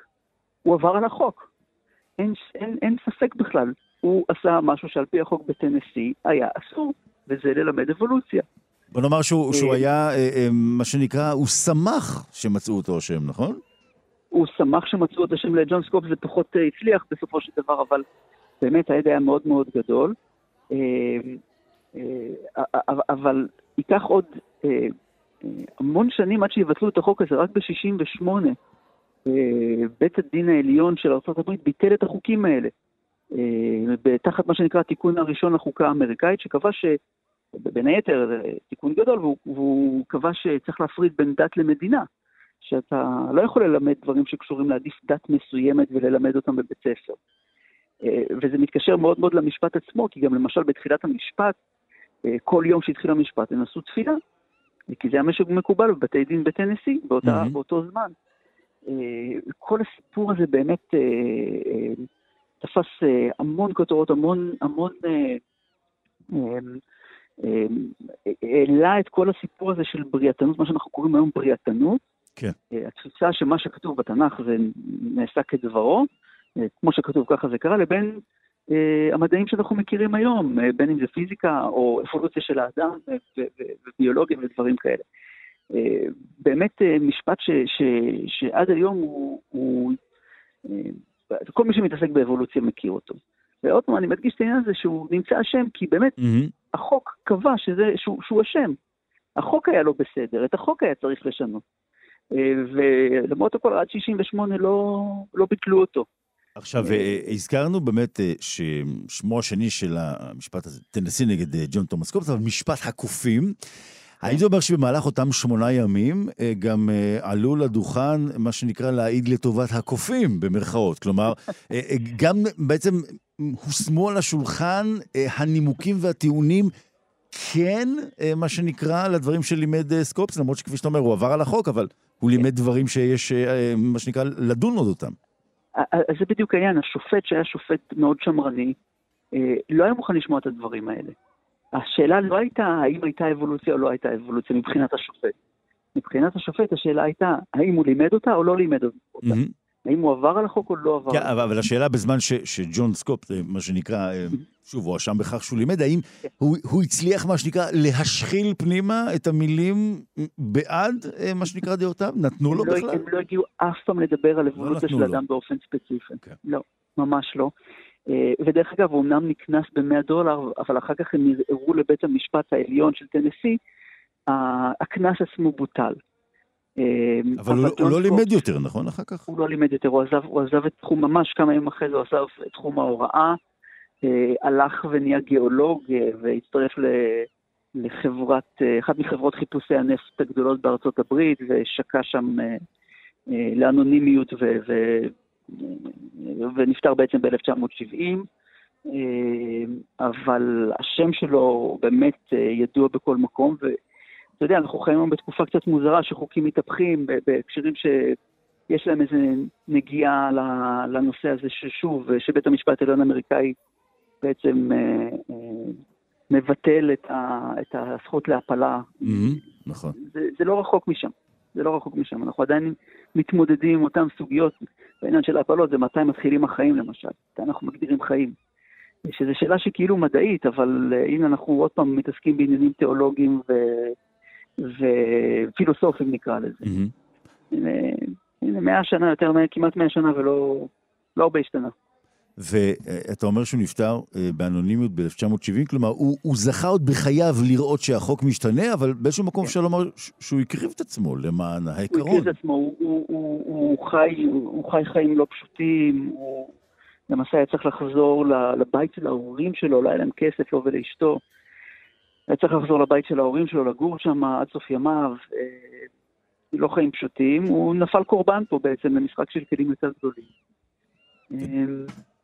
E: הוא עבר על החוק. אין, אין, אין ספק בכלל. הוא עשה משהו שעל פי החוק בטנסי היה אסור, וזה ללמד אבולוציה.
A: בוא נאמר שהוא, שהוא היה, מה שנקרא, הוא שמח שמצאו אותו אשם, נכון?
E: הוא שמח שמצאו אותו אשם לג'ון סקופ, זה פחות הצליח בסופו של דבר, אבל באמת הידע היה מאוד מאוד גדול. אבל ייקח עוד המון שנים עד שיבטלו את החוק הזה, רק ב-68' בית הדין העליון של ארה"ב ביטל את החוקים האלה. תחת מה שנקרא התיקון הראשון לחוקה האמריקאית, שקבע ש... בין היתר, זה תיקון גדול, והוא, והוא קבע שצריך להפריד בין דת למדינה. שאתה לא יכול ללמד דברים שקשורים להעדיף דת מסוימת וללמד אותם בבית ספר. וזה מתקשר מאוד מאוד למשפט עצמו, כי גם למשל בתחילת המשפט, כל יום שהתחיל המשפט הם עשו תפילה, כי זה היה משהו מקובל בבתי דין בטנסי באותה, mm-hmm. באותו זמן. כל הסיפור הזה באמת תפס המון כותרות, המון, המון העלה את כל הסיפור הזה של בריאתנות, מה שאנחנו קוראים היום בריאתנות.
A: כן.
E: התפיסה שמה שכתוב בתנ"ך זה נעשה כדברו, כמו שכתוב ככה זה קרה, לבין אה, המדעים שאנחנו מכירים היום, אה, בין אם זה פיזיקה או אבולוציה של האדם וביולוגיה ודברים כאלה. אה, באמת אה, משפט ש, ש, שעד היום הוא, הוא, אה, כל מי שמתעסק באבולוציה מכיר אותו. ועוד פעם, אני מדגיש את העניין הזה שהוא נמצא אשם, כי באמת mm-hmm. החוק קבע שזה, שהוא, שהוא אשם. החוק היה לא בסדר, את החוק היה צריך לשנות. ולמרות הכל, עד 68 לא, לא ביטלו אותו.
A: עכשיו, הזכרנו באמת ששמו השני של המשפט הזה, תנסי נגד ג'ון תומאס קופס, אבל משפט הקופים. הייתי אומר שבמהלך אותם שמונה ימים גם עלו לדוכן, מה שנקרא, להעיד לטובת הקופים, במרכאות. כלומר, גם בעצם הושמו על השולחן הנימוקים והטיעונים כן, מה שנקרא, לדברים שלימד סקופס, למרות שכפי שאתה אומר, הוא עבר על החוק, אבל הוא לימד דברים שיש, מה שנקרא, לדון עוד אותם.
E: אז זה בדיוק העניין, השופט שהיה שופט מאוד שמרני, לא היה מוכן לשמוע את הדברים האלה. השאלה לא הייתה האם הייתה אבולוציה או לא הייתה אבולוציה מבחינת השופט. מבחינת השופט השאלה הייתה האם הוא לימד אותה או לא לימד אותה. Mm-hmm. האם הוא עבר על החוק או לא עבר
A: כן, על החוק. אבל השאלה בזמן ש, שג'ון סקופ, מה שנקרא, שוב, הוא אשם בכך שהוא לימד, האם. הוא, הוא הצליח, מה שנקרא, להשחיל פנימה את המילים בעד, מה שנקרא, דעותיו? נתנו לו
E: לא,
A: בכלל?
E: הם לא הגיעו אף פעם לדבר על לא אבולוציה של אדם באופן ספציפי. כן. לא, ממש לא. ודרך אגב, הוא אמנם נקנס ב-100 דולר, אבל אחר כך הם ערערו לבית המשפט העליון של טנסי, הקנס עצמו בוטל.
A: אבל הוא, הוא לא לימד יותר, נכון? אחר כך?
E: הוא לא לימד יותר, הוא עזב, הוא עזב את תחום, ממש כמה ימים אחרי זה הוא עזב את תחום ההוראה, הלך ונהיה גיאולוג והצטרף לחברת, אחת מחברות חיפושי הנפט הגדולות בארצות הברית, ושקע שם לאנונימיות ו, ו, ונפטר בעצם ב-1970, אבל השם שלו באמת ידוע בכל מקום, ואתה יודע, אנחנו חיים היום בתקופה קצת מוזרה שחוקים מתהפכים בהקשרים שיש להם איזה נגיעה לנושא הזה, ששוב, שבית המשפט העליון האמריקאי בעצם מבטל את הזכות להפלה.
A: נכון.
E: זה לא רחוק משם. זה לא רחוק משם. אנחנו עדיין מתמודדים עם אותן סוגיות. בעניין של ההפלות זה מתי מתחילים החיים למשל. מתי אנחנו מגדירים חיים. שזו שאלה שכאילו מדעית, אבל uh, הנה אנחנו עוד פעם מתעסקים בעניינים תיאולוגיים ו... ופילוסופיים נקרא לזה. Mm-hmm. הנה, מאה שנה, יותר כמעט מאה שנה ולא לא הרבה השתנה.
A: ואתה אומר שהוא נפטר אה, באנונימיות ב-1970, כלומר, הוא, הוא זכה עוד בחייו לראות שהחוק משתנה, אבל באיזשהו מקום אפשר לומר שהוא הקריב את עצמו למען העיקרון. הוא
E: הקריב את עצמו, הוא, הוא, הוא, הוא, חי, הוא חי חיים לא פשוטים, הוא למעשה היה צריך לחזור לבית של ההורים שלו, לא היה להם כסף לו ולאשתו. היה צריך לחזור לבית של ההורים שלו, לגור שם עד סוף ימיו. אה, לא חיים פשוטים, הוא נפל קורבן פה בעצם למשחק של כלים יותר גדולים.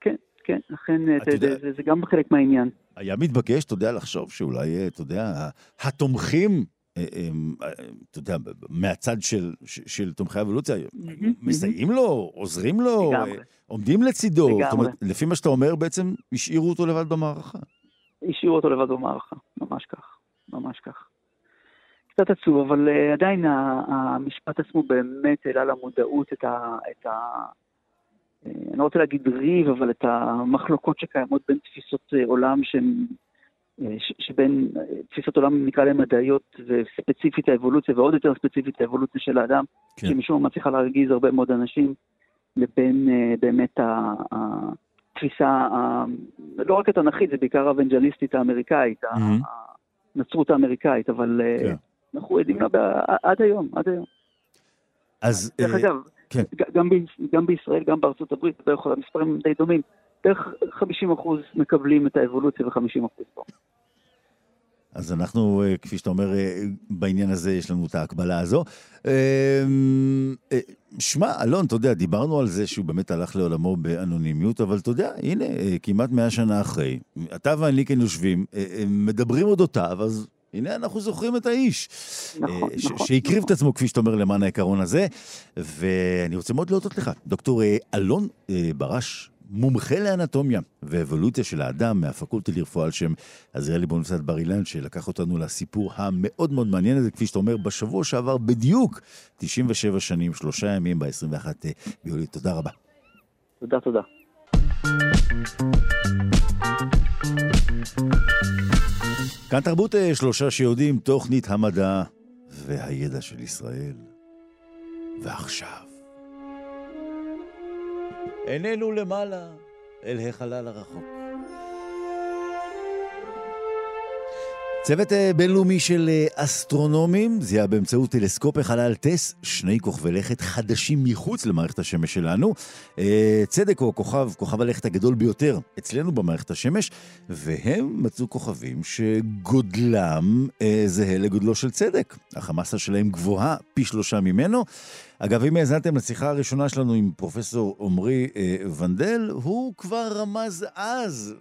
E: כן, כן, לכן זה, זה, זה, זה גם חלק מהעניין.
A: היה מתבקש, אתה יודע, לחשוב שאולי, אתה יודע, התומכים אתה יודע, מהצד של, של תומכי האבולוציה, מסייעים לו, עוזרים לו, עומדים לצידו. זאת אומרת, לפי מה שאתה אומר, בעצם השאירו אותו לבד במערכה.
E: השאירו אותו לבד במערכה, ממש כך, ממש כך. קצת עצוב, אבל uh, עדיין המשפט עצמו באמת העלה למודעות את ה... את ה uh, אני לא רוצה להגיד ריב, אבל את המחלוקות שקיימות בין תפיסות uh, עולם שהן... שבין תפיסות עולם נקרא להן מדעיות וספציפית האבולוציה ועוד יותר ספציפית האבולוציה של האדם, כן. שמשום מה מצליחה להרגיז הרבה מאוד אנשים, לבין באמת התפיסה, לא רק התנ"כית, זה בעיקר האבנג'ליסטית האמריקאית, mm-hmm. הנצרות האמריקאית, אבל כן. אנחנו עדים לה עד היום, עד היום.
A: אז...
E: דרך אה, אגב, כן. גם, גם בישראל, גם בארצות הברית, המספרים די דומים, בערך 50% מקבלים את האבולוציה ו-50% לא.
A: אז אנחנו, אה, כפי שאתה אומר, אה, בעניין הזה יש לנו את ההקבלה הזו. שמע, אלון, אתה יודע, דיברנו על זה שהוא באמת הלך לעולמו באנונימיות, אבל אתה יודע, הנה, כמעט מאה שנה אחרי, אתה ואני כן יושבים, מדברים אודותיו, אז הנה אנחנו זוכרים את האיש. נכון, אה, נכון. שהקריב את עצמו, כפי שאתה אומר, למען העיקרון הזה. ואני רוצה מאוד להודות לך, דוקטור אה, אלון אה, ברש. מומחה לאנטומיה ואבולוציה של האדם מהפקולטה לרפואה על שם עזריאלי באוניברסיטת בר אילן, שלקח אותנו לסיפור המאוד מאוד מעניין הזה, כפי שאתה אומר, בשבוע שעבר בדיוק 97 שנים, שלושה ימים, ב-21 ביולי. תודה רבה.
E: תודה, תודה.
A: כאן תרבות אה, שלושה שיודעים, תוכנית המדע והידע של ישראל. ועכשיו, עינינו למעלה אל החלל הרחוק. צוות אה, בינלאומי של אה, אסטרונומים זיהה באמצעות טלסקופ החלל טס שני כוכבי לכת חדשים מחוץ למערכת השמש שלנו. אה, צדק הוא כוכב, כוכב הלכת הגדול ביותר אצלנו במערכת השמש, והם מצאו כוכבים שגודלם זהה לגודלו של צדק. המסה שלהם גבוהה פי שלושה ממנו. אגב, אם האזנתם לשיחה הראשונה שלנו עם פרופסור עמרי ונדל, הוא כבר רמז אז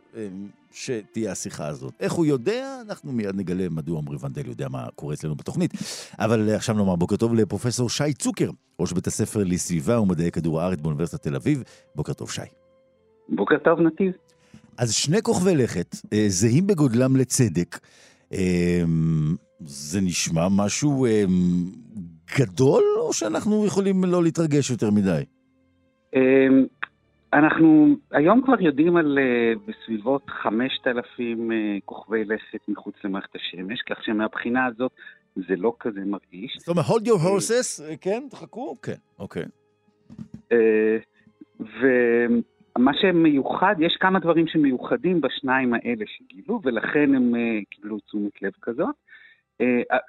A: שתהיה השיחה הזאת. איך הוא יודע? אנחנו מיד נגלה מדוע עמרי ונדל יודע מה קורה אצלנו בתוכנית. אבל עכשיו נאמר בוקר טוב לפרופסור שי צוקר, ראש בית הספר לסביבה ומדעי כדור הארץ באוניברסיטת תל אביב. בוקר טוב, שי.
F: בוקר טוב, נתיב.
A: אז שני כוכבי לכת, אה, זהים בגודלם לצדק. אה, זה נשמע משהו אה, גדול, שאנחנו יכולים לא להתרגש יותר מדי?
F: אנחנו היום כבר יודעים על uh, בסביבות 5,000 uh, אה, כוכבי לכת מחוץ למערכת השמש, כך שמבחינה הזאת זה לא כזה מרגיש.
A: זאת אומרת, hold your horses, אה, כן, תחכו? כן, אוקיי.
F: ומה שמיוחד, יש כמה דברים שמיוחדים בשניים האלה שגילו, ולכן הם קיבלו תשומת לב כזאת.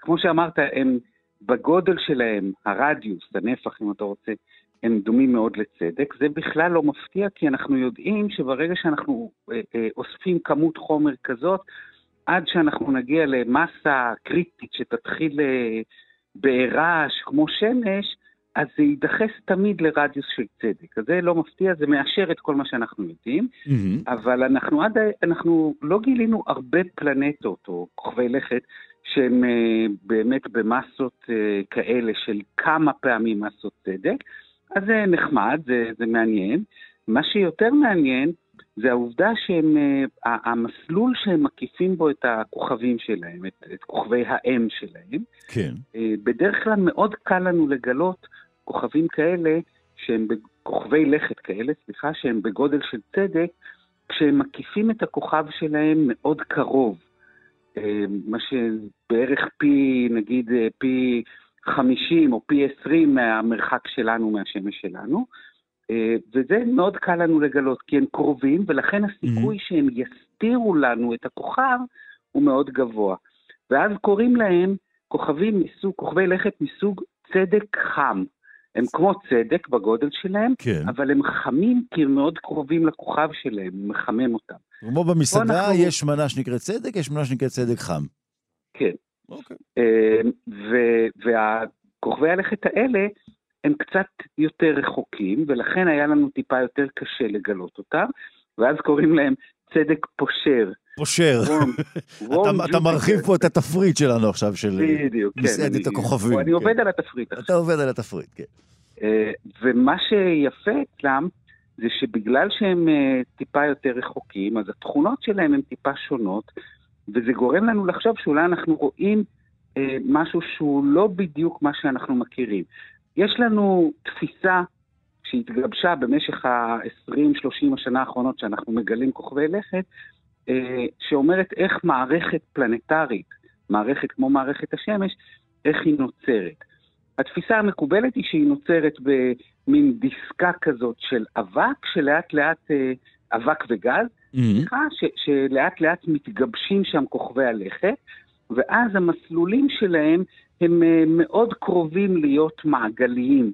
F: כמו שאמרת, הם בגודל שלהם, הרדיוס, הנפח, אם אתה רוצה, הם דומים מאוד לצדק. זה בכלל לא מפתיע, כי אנחנו יודעים שברגע שאנחנו אה, אה, אוספים כמות חומר כזאת, עד שאנחנו נגיע למסה קריטית שתתחיל אה, בעירה כמו שמש, אז זה יידחס תמיד לרדיוס של צדק. אז זה לא מפתיע, זה מאשר את כל מה שאנחנו יודעים, mm-hmm. אבל אנחנו עד, אנחנו לא גילינו הרבה פלנטות או כוכבי לכת שהם uh, באמת במסות uh, כאלה של כמה פעמים מסות צדק. אז זה נחמד, זה, זה מעניין. מה שיותר מעניין זה העובדה שהמסלול אה, שהם מקיפים בו את הכוכבים שלהם, את, את כוכבי האם שלהם,
A: כן.
F: אה, בדרך כלל מאוד קל לנו לגלות כוכבים כאלה, שהם כוכבי לכת כאלה, סליחה, שהם בגודל של צדק, כשהם מקיפים את הכוכב שלהם מאוד קרוב. אה, מה שבערך פי, נגיד, פי 50 או פי 20 מהמרחק שלנו מהשמש שלנו, אה, וזה מאוד קל לנו לגלות, כי הם קרובים, ולכן הסיכוי mm-hmm. שהם יסתירו לנו את הכוכב הוא מאוד גבוה. ואז קוראים להם כוכבים מסוג, כוכבי לכת מסוג צדק חם. הם כמו צדק בגודל שלהם, כן. אבל הם חמים כי הם מאוד קרובים לכוכב שלהם, הוא מחמם אותם.
A: כמו במסעדה, אנחנו... יש מנה שנקראת צדק, יש מנה שנקראת צדק חם.
F: כן. אוקיי. אמ, והכוכבי הלכת האלה הם קצת יותר רחוקים, ולכן היה לנו טיפה יותר קשה לגלות אותם, ואז קוראים להם צדק פושר.
A: פושר. [LAUGHS] אתה מרחיב פה את התפריט שלנו עכשיו, של
F: בדיוק,
A: כן. מסעדת הכוכבים.
F: אני עובד על התפריט עכשיו.
A: אתה עובד על התפריט, כן.
F: ומה שיפה אצלם, זה שבגלל שהם טיפה יותר רחוקים, אז התכונות שלהם הן טיפה שונות, וזה גורם לנו לחשוב שאולי אנחנו רואים אה, משהו שהוא לא בדיוק מה שאנחנו מכירים. יש לנו תפיסה שהתגבשה במשך ה-20-30 השנה האחרונות שאנחנו מגלים כוכבי לכת, אה, שאומרת איך מערכת פלנטרית, מערכת כמו מערכת השמש, איך היא נוצרת. התפיסה המקובלת היא שהיא נוצרת במין דיסקה כזאת של אבק, שלאט לאט, אה, אבק וגז, סליחה, mm-hmm. שלאט לאט מתגבשים שם כוכבי הלכת, ואז המסלולים שלהם הם אה, מאוד קרובים להיות מעגליים.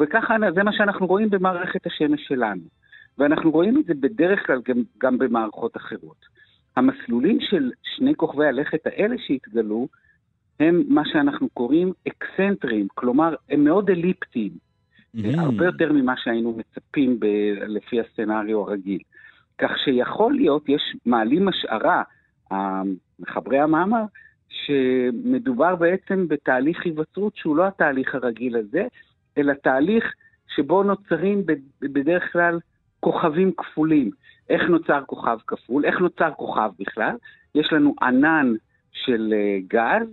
F: וככה זה מה שאנחנו רואים במערכת השמש שלנו. ואנחנו רואים את זה בדרך כלל גם, גם במערכות אחרות. המסלולים של שני כוכבי הלכת האלה שהתגלו, הם מה שאנחנו קוראים אקסנטריים, כלומר, הם מאוד אליפטיים. Mm-hmm. הרבה יותר ממה שהיינו מצפים ב- לפי הסצנריו הרגיל. כך שיכול להיות, יש מעלים השערה, מחברי המאמר, שמדובר בעצם בתהליך היווצרות שהוא לא התהליך הרגיל הזה, אלא תהליך שבו נוצרים בדרך כלל כוכבים כפולים. איך נוצר כוכב כפול? איך נוצר כוכב בכלל? יש לנו ענן של אה, גז,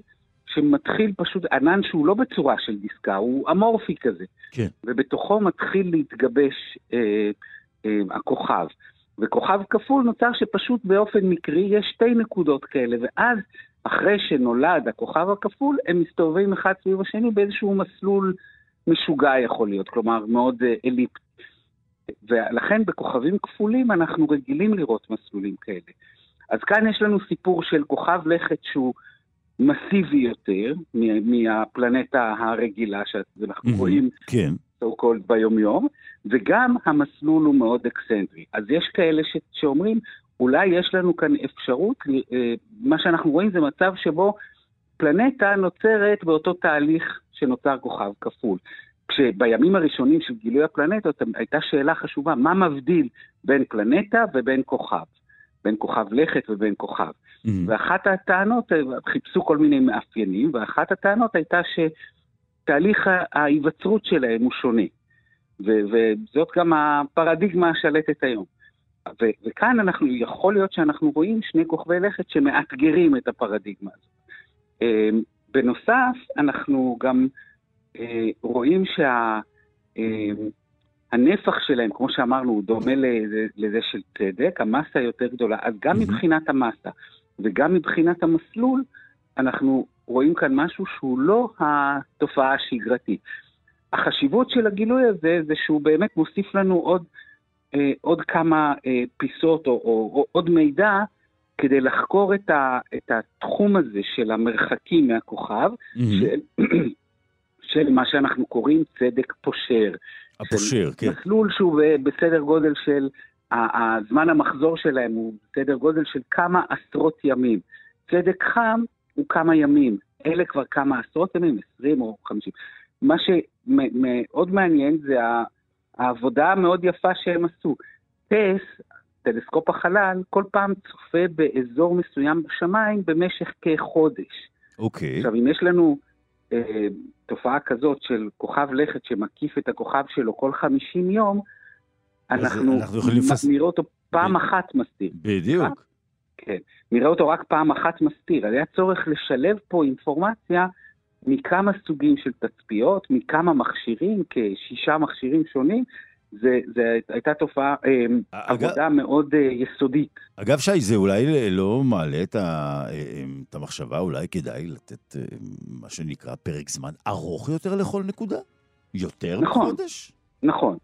F: שמתחיל פשוט, ענן שהוא לא בצורה של דיסקה, הוא אמורפי כזה.
A: כן.
F: ובתוכו מתחיל להתגבש אה, אה, הכוכב. וכוכב כפול נוצר שפשוט באופן מקרי יש שתי נקודות כאלה, ואז אחרי שנולד הכוכב הכפול, הם מסתובבים אחד סביב השני באיזשהו מסלול משוגע יכול להיות, כלומר מאוד אה, אליפט. ולכן בכוכבים כפולים אנחנו רגילים לראות מסלולים כאלה. אז כאן יש לנו סיפור של כוכב לכת שהוא מסיבי יותר מהפלנטה הרגילה שאנחנו רואים
A: כן.
F: so called ביומיום, וגם המסלול הוא מאוד אקסנטרי. אז יש כאלה ש, שאומרים, אולי יש לנו כאן אפשרות, אה, מה שאנחנו רואים זה מצב שבו פלנטה נוצרת באותו תהליך שנוצר כוכב כפול. כשבימים הראשונים של גילוי הפלנטות הייתה שאלה חשובה, מה מבדיל בין פלנטה ובין כוכב? בין כוכב לכת ובין כוכב. Mm-hmm. ואחת הטענות, חיפשו כל מיני מאפיינים, ואחת הטענות הייתה שתהליך ההיווצרות שלהם הוא שונה. ו- וזאת גם הפרדיגמה השלטת היום. ו- וכאן אנחנו, יכול להיות שאנחנו רואים שני כוכבי לכת שמאתגרים את הפרדיגמה הזאת. אה, בנוסף, אנחנו גם אה, רואים שהנפח אה, שלהם, כמו שאמרנו, הוא דומה לזה, לזה של צדק, המסה יותר גדולה. אז גם. מבחינת המסה וגם מבחינת המסלול, אנחנו רואים כאן משהו שהוא לא התופעה השגרתית. החשיבות של הגילוי הזה זה שהוא באמת מוסיף לנו עוד, אה, עוד כמה אה, פיסות או, או, או עוד מידע כדי לחקור את, ה, את התחום הזה של המרחקים מהכוכב, mm-hmm. של, [CLEARS THROAT] של מה שאנחנו קוראים צדק פושר.
A: הפושר, כן.
F: מסלול שהוא בסדר גודל של, הזמן המחזור שלהם הוא בסדר גודל של כמה עשרות ימים. צדק חם הוא כמה ימים. אלה כבר כמה עשרות ימים, 20 או 50. מה שמאוד מעניין זה העבודה המאוד יפה שהם עשו. טס, טלסקופ החלל, כל פעם צופה באזור מסוים בשמיים במשך כחודש.
A: אוקיי. Okay.
F: עכשיו, אם יש לנו אה, תופעה כזאת של כוכב לכת שמקיף את הכוכב שלו כל 50 יום, אנחנו, אנחנו נראה אותו פעם ב... אחת מסתיר.
A: בדיוק.
F: כן, נראה אותו רק פעם אחת מסתיר. היה צורך לשלב פה אינפורמציה מכמה סוגים של תצפיות, מכמה מכשירים, כשישה מכשירים שונים, זה, זה הייתה תופעה, אה, אגב, עבודה מאוד אה, יסודית.
A: אגב, שי, זה אולי לא מעלה את, ה, אה, את המחשבה, אולי כדאי לתת מה שנקרא פרק זמן ארוך יותר לכל נקודה? יותר
F: נכון,
A: מחודש?
F: נכון.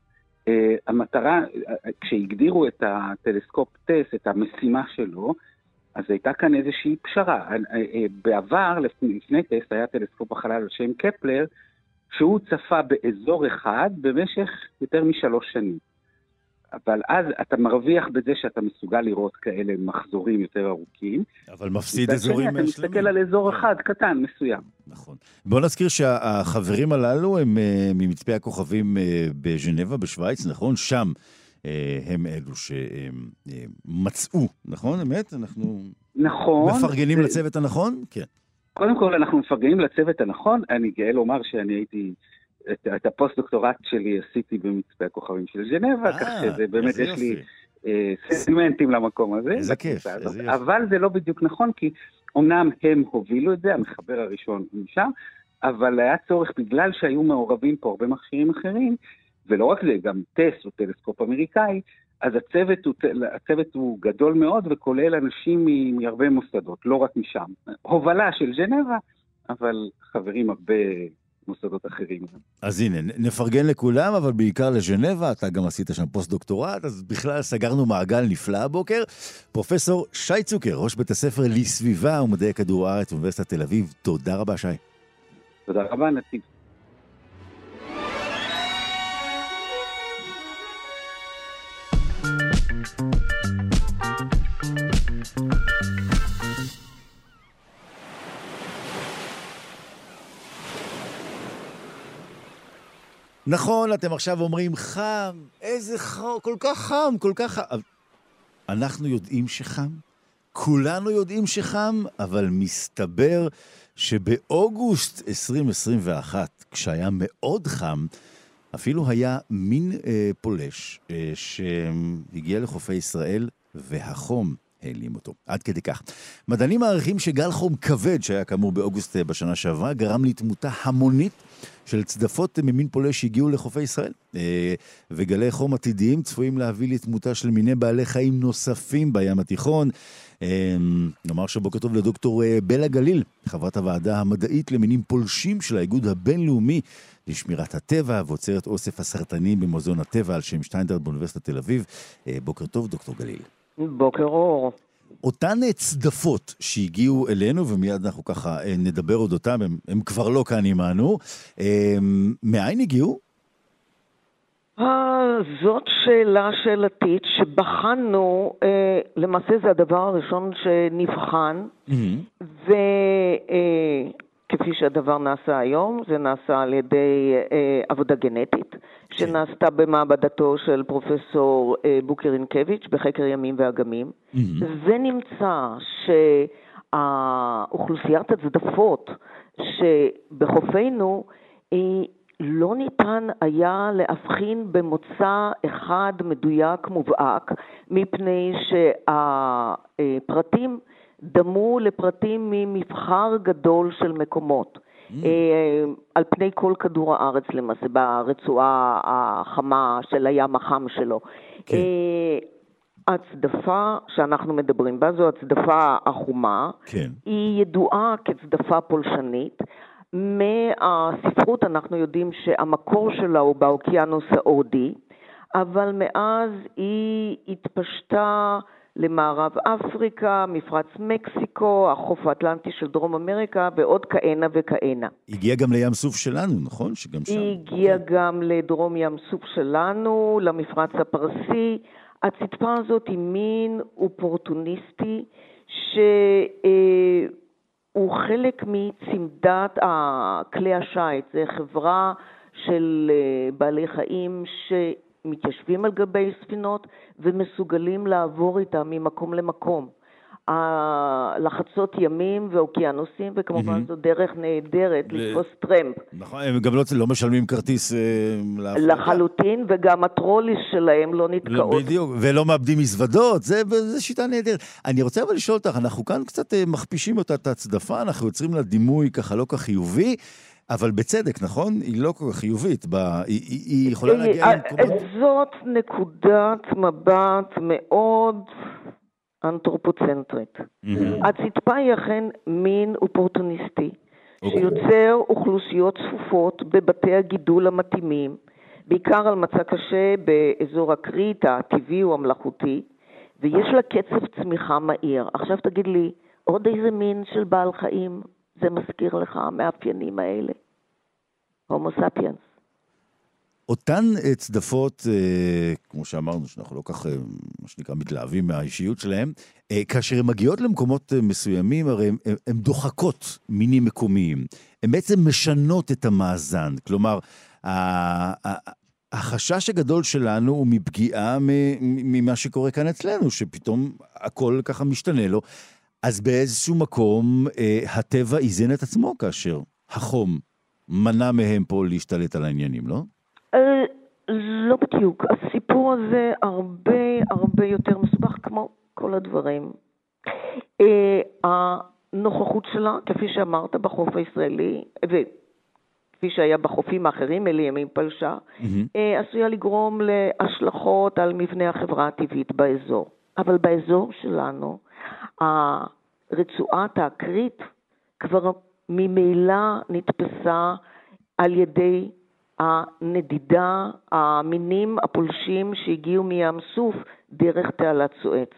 F: Uh, המטרה, כשהגדירו את הטלסקופ טס, את המשימה שלו, אז הייתה כאן איזושהי פשרה. בעבר, לפני טס, היה טלסקופ החלל על שם קפלר, שהוא צפה באזור אחד במשך יותר משלוש שנים. אבל אז אתה מרוויח בזה שאתה מסוגל לראות כאלה מחזורים יותר ארוכים.
A: אבל מפסיד אזורים
F: שלמים. אתה מסתכל על אזור אחד קטן, מסוים.
A: נכון. בוא נזכיר שהחברים הללו הם uh, ממצפה הכוכבים uh, בז'נבה, בשוויץ, נכון? שם הם אלו שמצאו, נכון? אמת? אנחנו...
F: נכון.
A: מפרגנים ו... לצוות הנכון? כן.
F: קודם כל, אנחנו מפרגנים לצוות הנכון. אני גאה לומר שאני הייתי... את, את הפוסט-דוקטורט שלי עשיתי במצפה הכוכבים של ז'נבה, כך שזה באמת יש לי אה, סנטימנטים למקום הזה.
A: איזה כיף, איזה יופי.
F: אבל זה לא בדיוק נכון, כי אמנם הם הובילו את זה, המחבר הראשון משם, אבל היה צורך, בגלל שהיו מעורבים פה הרבה מכשירים אחרים, ולא רק זה, גם טס הוא טלסקופ אמריקאי, אז הצוות הוא, הצוות הוא גדול מאוד וכולל אנשים מהרבה מוסדות, לא רק משם. הובלה של ז'נבה, אבל חברים הרבה מוסדות אחרים.
A: אז הנה, נפרגן לכולם, אבל בעיקר לז'נבה, אתה גם עשית שם פוסט-דוקטורט, אז בכלל סגרנו מעגל נפלא הבוקר. פרופסור שי צוקר, ראש בית הספר לסביבה ומדעי כדור הארץ, אוניברסיטת תל אביב, תודה רבה, שי.
F: תודה רבה, נתיב.
A: נכון, אתם עכשיו אומרים חם, איזה חם, כל כך חם, כל כך חם. אנחנו יודעים שחם, כולנו יודעים שחם, אבל מסתבר שבאוגוסט 2021, כשהיה מאוד חם, אפילו היה מין אה, פולש אה, שהגיע לחופי ישראל, והחום העלים אותו. עד כדי כך. מדענים מעריכים שגל חום כבד, שהיה כאמור באוגוסט אה, בשנה שעברה, גרם לתמותה המונית של צדפות ממין פולש שהגיעו לחופי ישראל. אה, וגלי חום עתידיים צפויים להביא לתמותה של מיני בעלי חיים נוספים בים התיכון. אה, נאמר שבוקר טוב לדוקטור בלה גליל, חברת הוועדה המדעית למינים פולשים של האיגוד הבינלאומי לשמירת הטבע ועוצרת אוסף הסרטנים במוזיאון הטבע על שם שטיינדרט באוניברסיטת תל אביב. בוקר טוב, דוקטור גליל.
G: בוקר אור.
A: אותן צדפות שהגיעו אלינו, ומיד אנחנו ככה אה, נדבר אודותם, הם, הם כבר לא כאן עמנו, אה, מאין הגיעו?
G: אה, זאת שאלה שאלתית שבחנו, למעשה זה הדבר הראשון שנבחן, mm-hmm. וכפי שהדבר נעשה היום, זה נעשה על ידי עבודה גנטית. שנעשתה במעבדתו של פרופסור אה, בוקר אינקביץ' בחקר ימים ואגמים, mm-hmm. ונמצא שאוכלוסיית הצדפות שבחופינו, היא לא ניתן היה להבחין במוצא אחד מדויק מובהק, מפני שהפרטים דמו לפרטים ממבחר גדול של מקומות. Mm. אה, על פני כל כדור הארץ למעשה, ברצועה החמה של הים החם שלו. כן. אה, הצדפה שאנחנו מדברים בה זו הצדפה החומה, כן. היא ידועה כצדפה פולשנית. מהספרות אנחנו יודעים שהמקור שלה הוא באוקיינוס ההודי, אבל מאז היא התפשטה למערב אפריקה, מפרץ מקסיקו, החוף האטלנטי של דרום אמריקה ועוד כהנה וכהנה.
A: הגיע גם לים סוף שלנו, נכון? שגם שם.
G: היא הגיעה כן. גם לדרום ים סוף שלנו, למפרץ הפרסי. הצדפה הזאת היא מין אופורטוניסטי שהוא חלק מצמדת כלי השיט. זו חברה של אה, בעלי חיים ש... מתיישבים על גבי ספינות ומסוגלים לעבור איתם ממקום למקום. לחצות ימים ואוקיינוסים, וכמובן mm-hmm. זו דרך נהדרת ו... לתפוס טרמפ.
A: נכון, הם גם לא, לא משלמים כרטיס אה,
G: להפרדה. לחלוטין, וגם הטרוליס שלהם לא נתקעות.
A: בדיוק, ולא מאבדים מזוודות, זה, זה שיטה נהדרת. אני רוצה אבל לשאול אותך, אנחנו כאן קצת אה, מכפישים אותה את הצדפה, אנחנו יוצרים לה דימוי ככה לא כך חיובי. אבל בצדק, נכון? היא לא כל כך חיובית, ב... היא, היא, היא יכולה להגיע
G: אה, למקומות... זאת נקודת מבט מאוד אנתרופוצנטרית. Mm-hmm. הצדפה היא אכן מין אופורטוניסטי, okay. אוקיי. שיוצר אוכלוסיות צפופות בבתי הגידול המתאימים, בעיקר על מצע קשה באזור הכרית הטבעי או המלאכותי, ויש לה קצב צמיחה מהיר. עכשיו תגיד לי, עוד איזה מין של בעל חיים זה מזכיר לך המאפיינים האלה. הומו ספיאנס.
A: אותן אה, צדפות, אה, כמו שאמרנו, שאנחנו לא כך, אה, מה שנקרא, מתלהבים מהאישיות שלהם, כאשר הן מגיעות למקומות מסוימים, הרי הן דוחקות מינים מקומיים. הן בעצם משנות את המאזן. כלומר, החשש הגדול שלנו הוא מפגיעה ממה שקורה כאן אצלנו, שפתאום הכל ככה משתנה לו. אז באיזשהו מקום אה, הטבע איזן את עצמו כאשר החום מנע מהם פה להשתלט על העניינים, לא?
G: אה, לא בדיוק. הסיפור הזה הרבה הרבה יותר מסובך כמו כל הדברים. אה, הנוכחות שלה, כפי שאמרת, בחוף הישראלי, וכפי שהיה בחופים האחרים, אלה ימים פלשה, mm-hmm. עשויה לגרום להשלכות על מבנה החברה הטבעית באזור. אבל באזור שלנו, רצועת האקרית כבר ממילא נתפסה על ידי הנדידה, המינים הפולשים שהגיעו מים סוף דרך תעלת סואץ.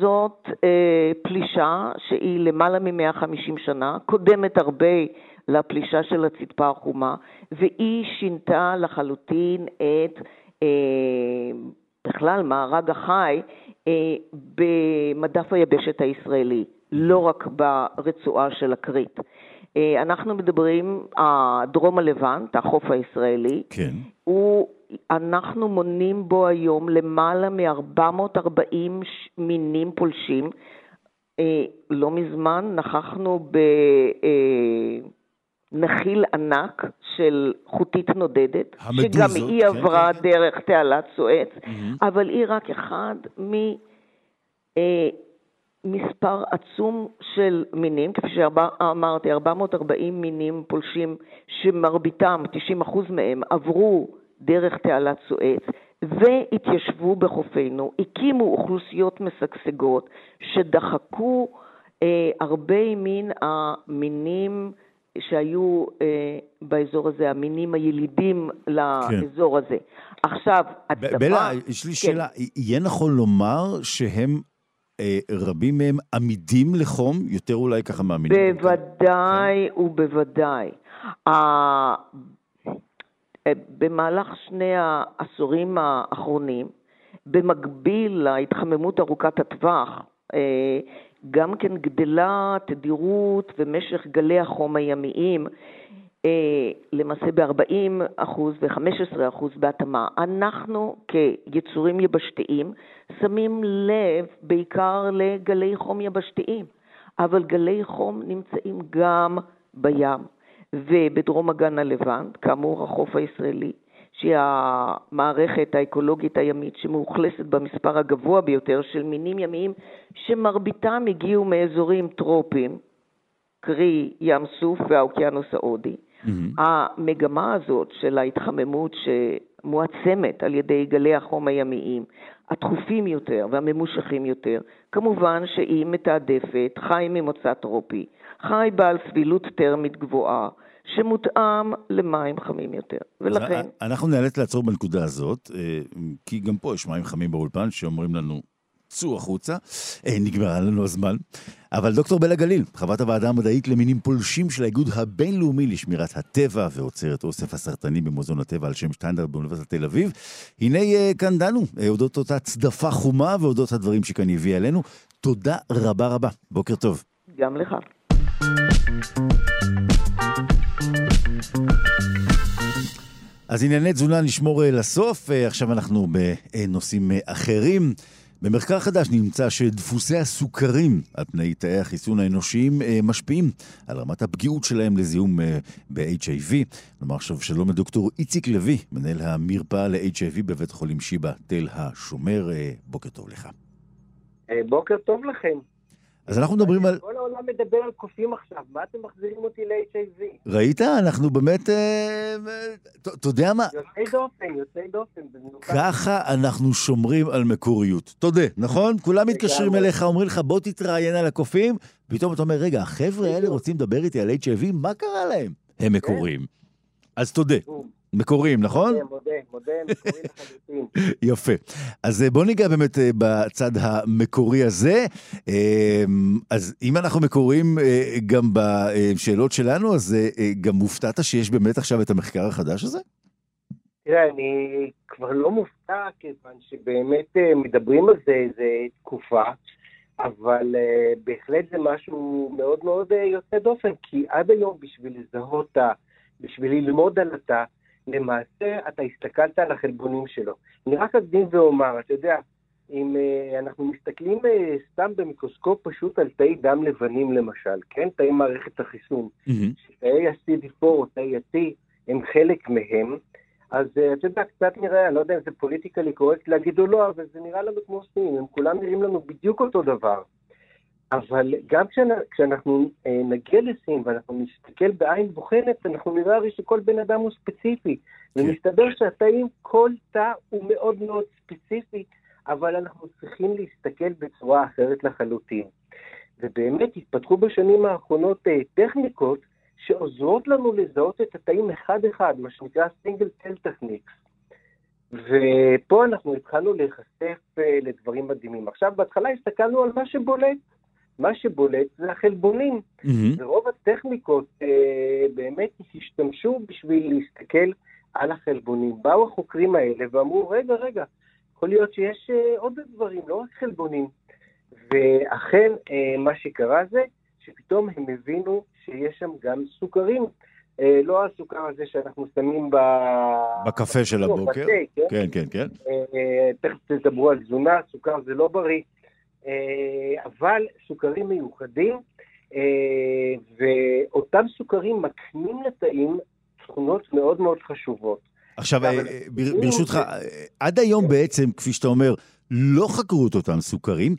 G: זאת אה, פלישה שהיא למעלה מ-150 שנה, קודמת הרבה לפלישה של הצדפה החומה, והיא שינתה לחלוטין את אה, בכלל מארג החי אה, במדף היבשת הישראלי, לא רק ברצועה של הכרית. אה, אנחנו מדברים, דרום הלבנט, החוף הישראלי,
A: כן.
G: הוא, אנחנו מונים בו היום למעלה מ-440 מינים פולשים. אה, לא מזמן נכחנו בנחיל ענק של חוטית נודדת,
A: המדוזות,
G: שגם היא כן, עברה כן, כן. דרך תעלת סואץ, mm-hmm. אבל היא רק אחד מ... מספר עצום של מינים, כפי שאמרתי, 440 מינים פולשים שמרביתם, 90% מהם, עברו דרך תעלת סואץ והתיישבו בחופינו, הקימו אוכלוסיות משגשגות שדחקו אה, הרבה מן המינים שהיו אה, באזור הזה, המינים הילידים לאזור כן. הזה. עכשיו,
A: הצבא... בלה, יש לי כן. שאלה, יהיה נכון לומר שהם אה, רבים מהם עמידים לחום, יותר אולי ככה מאמינים.
G: בוודאי כן. ובוודאי. אה, במהלך שני העשורים האחרונים, במקביל להתחממות ארוכת הטווח, אה, גם כן גדלה תדירות ומשך גלי החום הימיים, למעשה ב-40% ו-15% בהתאמה. אנחנו כיצורים יבשתיים שמים לב בעיקר לגלי חום יבשתיים, אבל גלי חום נמצאים גם בים ובדרום אגן הלבנט, כאמור החוף הישראלי, שהיא המערכת האקולוגית הימית שמאוכלסת במספר הגבוה ביותר של מינים ימיים שמרביתם הגיעו מאזורים טרופיים, קרי ים סוף והאוקיינוס ההודי. Mm-hmm. המגמה הזאת של ההתחממות שמועצמת על ידי גלי החום הימיים, התכופים יותר והממושכים יותר, כמובן שהיא מתעדפת חי ממוצא טרופי, חי בעל סבילות טרמית גבוהה, שמותאם למים חמים יותר, ולכן...
A: אנחנו נאלץ לעצור בנקודה הזאת, אה, כי גם פה יש מים חמים באולפן שאומרים לנו, צאו החוצה, אה, נגמר לנו הזמן. אבל דוקטור בלה גליל, חברת הוועדה המדעית למינים פולשים של האיגוד הבינלאומי לשמירת הטבע ועוצרת אוסף הסרטני במוזיאון הטבע על שם שטיינדרט באוניברסיטת תל אביב, הנה אה, כאן דנו, אודות אותה צדפה חומה ואודות הדברים שכאן הביאה אלינו. תודה רבה רבה, בוקר טוב.
G: גם לך.
A: אז ענייני תזונה נשמור לסוף, עכשיו אנחנו בנושאים אחרים. במחקר חדש נמצא שדפוסי הסוכרים על פני תאי החיסון האנושיים אה, משפיעים על רמת הפגיעות שלהם לזיהום אה, ב-HIV. נאמר עכשיו שלום לדוקטור איציק לוי, מנהל המרפאה ל-HIV בבית חולים שיבא תל השומר. אה, בוקר טוב לך.
H: בוקר טוב לכם.
A: אז אנחנו מדברים על...
H: כל העולם מדבר על קופים עכשיו, מה אתם מחזירים אותי ל-HIV?
A: ראית? אנחנו באמת... אה, אתה יודע מה?
H: יוצאי דופן, יוצאי דופן.
A: ככה אנחנו שומרים על מקוריות. תודה, נכון? כולם מתקשרים אליך, אומרים לך, בוא תתראיין על הקופים, פתאום אתה אומר, רגע, החבר'ה האלה רוצים לדבר איתי על HIV, מה קרה להם? הם כן. מקוריים. אז תודה. מקוריים, נכון?
H: מודה, מודה, מודה, מקורי לחלוטין. [LAUGHS]
A: יפה. אז אה, בוא ניגע באמת אה, בצד המקורי הזה. אה, אז אם אנחנו מקוריים גם בשאלות שלנו, אז גם מופתעת שיש באמת עכשיו את המחקר החדש הזה?
H: תראה, אני כבר לא מופתע, כיוון שבאמת מדברים על זה איזה תקופה, אבל בהחלט זה משהו מאוד מאוד יוצא דופן, כי עד היום בשביל לזהות, בשביל ללמוד על התא, למעשה אתה הסתכלת על החלבונים שלו. אני רק אקדים ואומר, אתה יודע, אם אה, אנחנו מסתכלים אה, סתם במיקרוסקופ פשוט על תאי דם לבנים למשל, כן? תאי מערכת החיסון, mm-hmm. תאי ה-CD4 או תאי ה-T הם חלק מהם, אז אה, אתה יודע, קצת נראה, אני לא יודע אם זה politically correct להגיד או לא, אבל זה נראה לנו כמו סין, הם כולם נראים לנו בדיוק אותו דבר. אבל גם כשאנחנו אה, נגיע לסין ואנחנו נסתכל בעין בוחנת, אנחנו נראה הרי שכל בן אדם הוא ספציפי. כן. ומסתבר שהתאים, כל תא הוא מאוד מאוד ספציפי, אבל אנחנו צריכים להסתכל בצורה אחרת לחלוטין. ובאמת התפתחו בשנים האחרונות אה, טכניקות שעוזרות לנו לזהות את התאים אחד-אחד, מה שנקרא סינגל טל טכניקס. ופה אנחנו התחלנו להיחשף אה, לדברים מדהימים. עכשיו, בהתחלה הסתכלנו על מה שבולט. מה שבולט זה החלבונים. Mm-hmm. ורוב הטכניקות אה, באמת השתמשו בשביל להסתכל על החלבונים. באו החוקרים האלה ואמרו, רגע, רגע, יכול להיות שיש אה, עוד דברים, לא רק חלבונים. ואכן, אה, מה שקרה זה שפתאום הם הבינו שיש שם גם סוכרים. אה, לא הסוכר הזה שאנחנו שמים ב...
C: בקפה של הבוקר. בתה, כן, כן, כן. כן.
H: אה, תכף תדברו על תזונה, סוכר זה לא בריא. אה, אבל סוכרים מיוחדים, אה, ואותם סוכרים מקנים לתאים תכונות מאוד מאוד חשובות.
C: עכשיו, אה, ברשותך, עד היום בעצם, כפי שאתה אומר, לא חקרו את אותם סוכרים,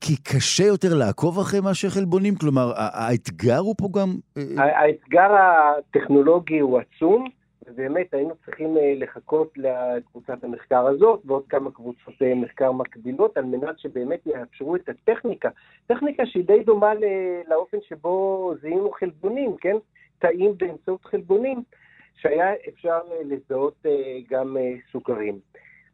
C: כי קשה יותר לעקוב אחרי מה שחלבונים? כלומר, האתגר הוא פה גם...
H: האתגר הטכנולוגי הוא עצום. ובאמת היינו צריכים אה, לחכות לקבוצת המחקר הזאת ועוד כמה קבוצות אה, מחקר מקבילות על מנת שבאמת יאפשרו את הטכניקה. טכניקה שהיא די דומה לאופן שבו זיהינו חלבונים, כן? תאים באמצעות חלבונים, שהיה אפשר אה, לזהות גם סוכרים.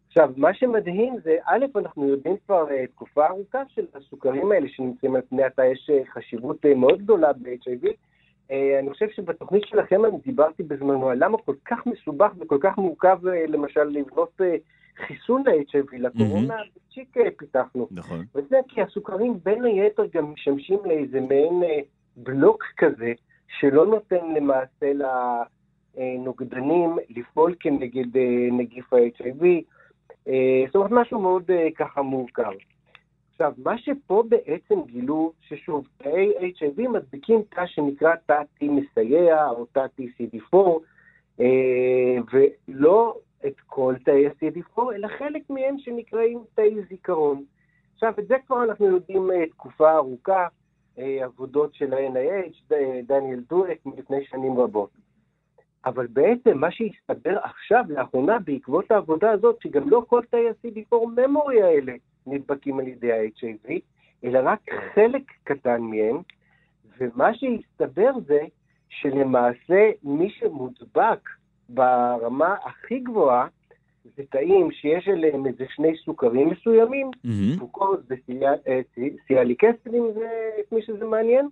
H: עכשיו, מה שמדהים זה, א', אנחנו יודעים כבר תקופה ארוכה של הסוכרים האלה שנמצאים על פני התא, יש חשיבות מאוד גדולה ב-HIV, אני חושב שבתוכנית שלכם אני דיברתי בזמנו על למה כל כך מסובך וכל כך מורכב אה, למשל לבנות אה, חיסון ל-HIV, לקורונה, בצ'יק פיתחנו. נכון. וזה כי הסוכרים בין היתר גם משמשים לאיזה מעין בלוק כזה, שלא נותן למעשה לנוגדנים לפעול כנגד נגיף ה-HIV. זאת אומרת, משהו מאוד ככה מורכב. עכשיו, מה שפה בעצם גילו, ששוב, תאי HIV מדביקים תא שנקרא תא T מסייע, או תא TCD4, אה, ולא את כל תאי ה-CD4, אלא חלק מהם שנקראים תאי זיכרון. עכשיו, את זה כבר אנחנו יודעים אה, תקופה ארוכה, אה, עבודות של ה-NIH, דניאל דואק, מלפני שנים רבות. אבל בעצם מה שהסתבר עכשיו, לאחרונה, בעקבות העבודה הזאת, שגם לא כל תאי ה-CD4 memory האלה נדבקים על ידי ה-HIV, אלא רק חלק קטן מהם, ומה שהסתבר זה שלמעשה מי שמודבק ברמה הכי גבוהה, זה תאים שיש אליהם איזה שני סוכרים מסוימים, פוקוז וסיאליק אסיד, אם זה את מי שזה מעניין,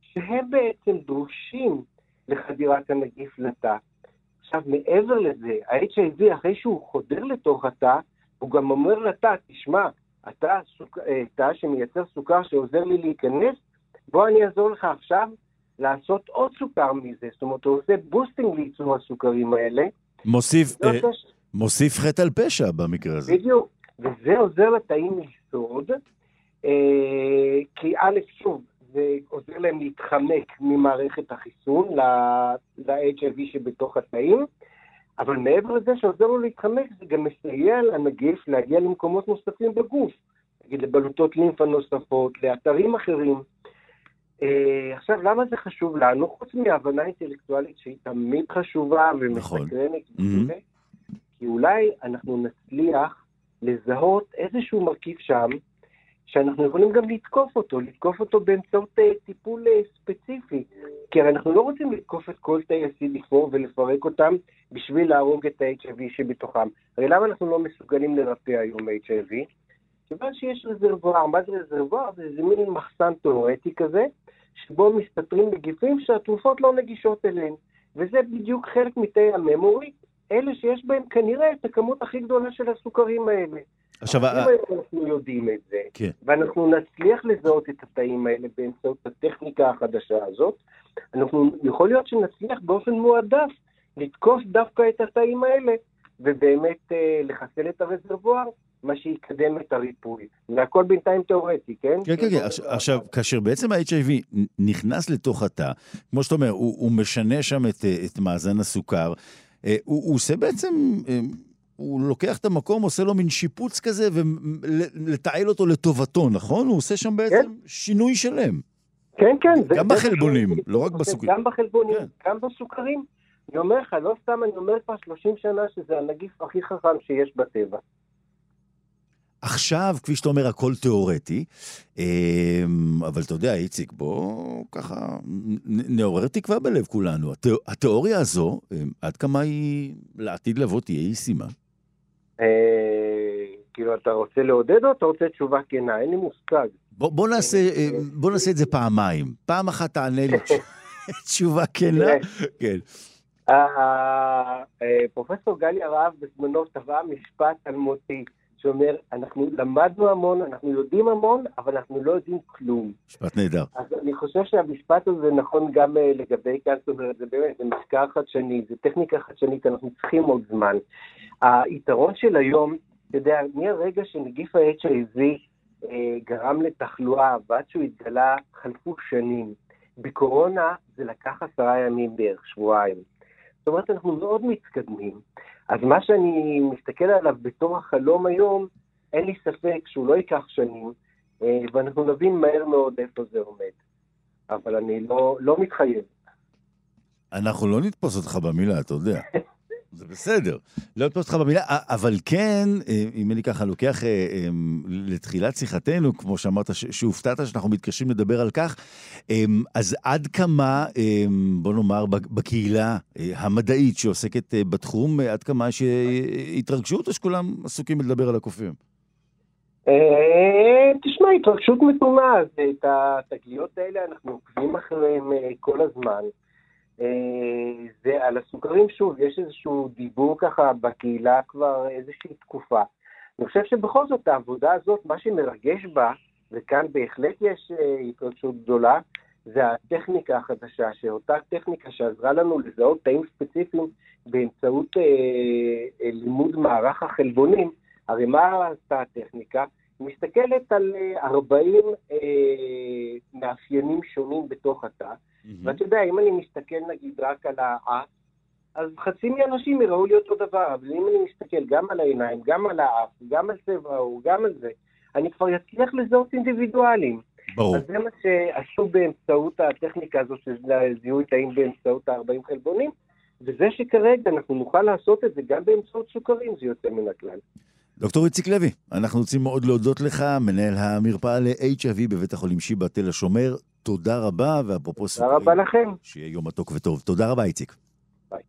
H: שהם בעצם דרושים לחדירת הנגיף לתא. עכשיו, מעבר לזה, ה-HIV, אחרי שהוא חודר לתוך התא, הוא גם אומר לתא, תשמע, אתה סוכ... אה, תא שמייצר סוכר שעוזר לי להיכנס, בוא אני אעזור לך עכשיו לעשות עוד סוכר מזה. זאת אומרת, הוא עושה boosting לייצור הסוכרים האלה.
C: מוסיף, אה, מוסיף חטא על פשע במקרה הזה.
H: בדיוק, וזה עוזר לתאים לשרוד, אה, כי א', שוב, זה עוזר להם להתחמק ממערכת החיסון ל-HIV שבתוך התאים, אבל מעבר לזה שעוזר לו להתחמק, זה גם מסייע לנגיף להגיע למקומות נוספים בגוף, נגיד לבלוטות לימפה נוספות, לאתרים אחרים. Uh, עכשיו, למה זה חשוב לנו? חוץ מהבנה אינטלקטואלית שהיא תמיד חשובה ומסקרנת, נכון. כי אולי אנחנו נצליח לזהות איזשהו מרכיב שם, שאנחנו יכולים גם לתקוף אותו, לתקוף אותו באמצעות uh, טיפול uh, ספציפי. כי הרי אנחנו לא רוצים לתקוף את כל תאי ה-CD4 ולפרק אותם בשביל להרוג את ה-HIV שבתוכם. הרי למה אנחנו לא מסוגלים לרפא היום HIV? כיוון שיש רזרבואר. מה זה רזרבואר? זה איזה מין מחסן תאורטי כזה, שבו מסתתרים נגיפים שהתרופות לא נגישות אליהם. וזה בדיוק חלק מתאי הממורי, אלה שיש בהם כנראה את הכמות הכי גדולה של הסוכרים האלה. עכשיו, אם אנחנו יודעים את זה, כן. ואנחנו נצליח לזהות את התאים האלה באמצעות הטכניקה החדשה הזאת, אנחנו, יכול להיות שנצליח באופן מועדף לתקוף דווקא את התאים האלה, ובאמת אה, לחסל את הרזרבואר, מה שיקדם את הריפוי. זה הכל בינתיים תיאורטי, כן?
A: כן, כן, כן. עכשיו, כאשר בעצם ה-HIV נכנס לתוך התא, כמו שאתה אומר, הוא, הוא משנה שם את, את מאזן הסוכר, הוא, הוא עושה בעצם... הוא לוקח את המקום, עושה לו מין שיפוץ כזה, ולתעל אותו לטובתו, נכון? הוא עושה שם בעצם כן. שינוי שלם.
H: כן, כן.
A: גם זה, בחלבונים, זה, לא רק בסוכרים.
H: גם בחלבונים, כן. גם בסוכרים. אני אומר לך, לא סתם אני אומר כבר 30 שנה שזה הנגיף הכי חכם שיש בטבע.
A: עכשיו, כפי שאתה אומר, הכל תיאורטי, אמ, אבל אתה יודע, איציק, בוא ככה נעורר תקווה בלב כולנו. התיאוריה הזו, אמ, עד כמה היא לעתיד לבוא תהיה ישימה?
H: אה, כאילו, אתה רוצה לעודד או אתה רוצה תשובה כנה? אין לי מושג.
A: בוא נעשה, אה, בוא נעשה את זה פעמיים. פעם אחת תענה לי [LAUGHS] תשובה כנה. כן.
H: אה, פרופסור גלי הרב בזמנו טבע משפט אלמותי. שאומר, אנחנו למדנו המון, אנחנו יודעים המון, אבל אנחנו לא יודעים כלום.
A: משפט נהדר.
H: אז אני חושב שהמשפט הזה נכון גם לגבי כאן, זאת אומרת, זה באמת, זה מחקר חדשני, זה טכניקה חדשנית, אנחנו צריכים עוד זמן. היתרון של היום, אתה יודע, מהרגע שנגיף ה-HIV אה, גרם לתחלואה ועד שהוא התגלה, חלפו שנים. בקורונה זה לקח עשרה ימים בערך, שבועיים. זאת אומרת, אנחנו מאוד מתקדמים. אז מה שאני מסתכל עליו בתור החלום היום, אין לי ספק שהוא לא ייקח שנים, אה, ואנחנו נבין מהר מאוד איפה זה עומד. אבל אני לא, לא מתחייב.
A: אנחנו לא נתפוס אותך במילה, אתה יודע. [LAUGHS] זה בסדר, לא לתפוס אותך במילה, אבל כן, אה, אם אני ככה לוקח אה, אה, לתחילת שיחתנו, כמו שאמרת, שהופתעת שאנחנו מתקשרים לדבר על כך, אז עד כמה, בוא נאמר, בקהילה המדעית שעוסקת בתחום, עד כמה יש התרגשות או שכולם עסוקים בלדבר על הקופים?
H: תשמע, התרגשות מתונה, את התגליות האלה אנחנו עוקבים אחריהם כל הזמן. אה, זה על הסוכרים, שוב, יש איזשהו דיבור ככה בקהילה כבר איזושהי תקופה. אני חושב שבכל זאת העבודה הזאת, מה שמרגש בה, וכאן בהחלט יש אה, התרגשות גדולה, זה הטכניקה החדשה, שאותה טכניקה שעזרה לנו לזהות תאים ספציפיים באמצעות אה, אה, לימוד מערך החלבונים. הרי מה עשתה הטכניקה? מסתכלת על 40 אה, מאפיינים שונים בתוך התא, Mm-hmm. ואתה יודע, אם אני מסתכל נגיד רק על האף, אז חצי מהאנשים יראו לי אותו דבר, אבל אם אני מסתכל גם על העיניים, גם על האף, גם על צבע העור, גם על זה, אני כבר אצליח לזהות אינדיבידואלים.
A: ברור.
H: אז זה מה שעשו באמצעות הטכניקה הזו של זיהוי תאים באמצעות ה-40 חלבונים, וזה שכרגע אנחנו נוכל לעשות את זה גם באמצעות סוכרים, זה יוצא מן הכלל.
A: דוקטור איציק לוי, אנחנו רוצים מאוד להודות לך, מנהל המרפאה ל-HIV בבית החולים שיבא תל השומר. תודה רבה, ואפרופו
H: סוכרים, תודה רבה לכם.
A: שיהיה יום מתוק וטוב. תודה רבה, איציק.
H: ביי.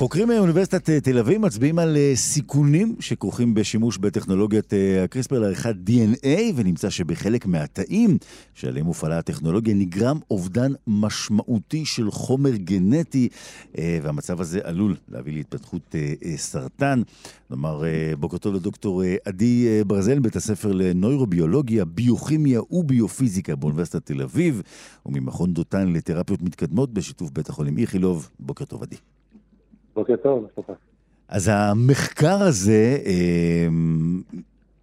A: חוקרים מאוניברסיטת אה, תל אביב מצביעים על אה, סיכונים שכרוכים בשימוש בטכנולוגיית אה, הקריספר לעריכת DNA, ונמצא שבחלק מהתאים שעליהם הופעלה הטכנולוגיה נגרם אובדן משמעותי של חומר גנטי, והמצב הזה עלול להביא להתפתחות סרטן. נאמר בוקר טוב לדוקטור עדי ברזל, בית הספר לנוירוביולוגיה, ביוכימיה וביופיזיקה באוניברסיטת תל אביב, וממכון דותן לתרפיות מתקדמות בשיתוף בית החולים איכילוב. בוקר טוב, עדי.
I: בוקר טוב, מה
A: אז המחקר הזה, אמ,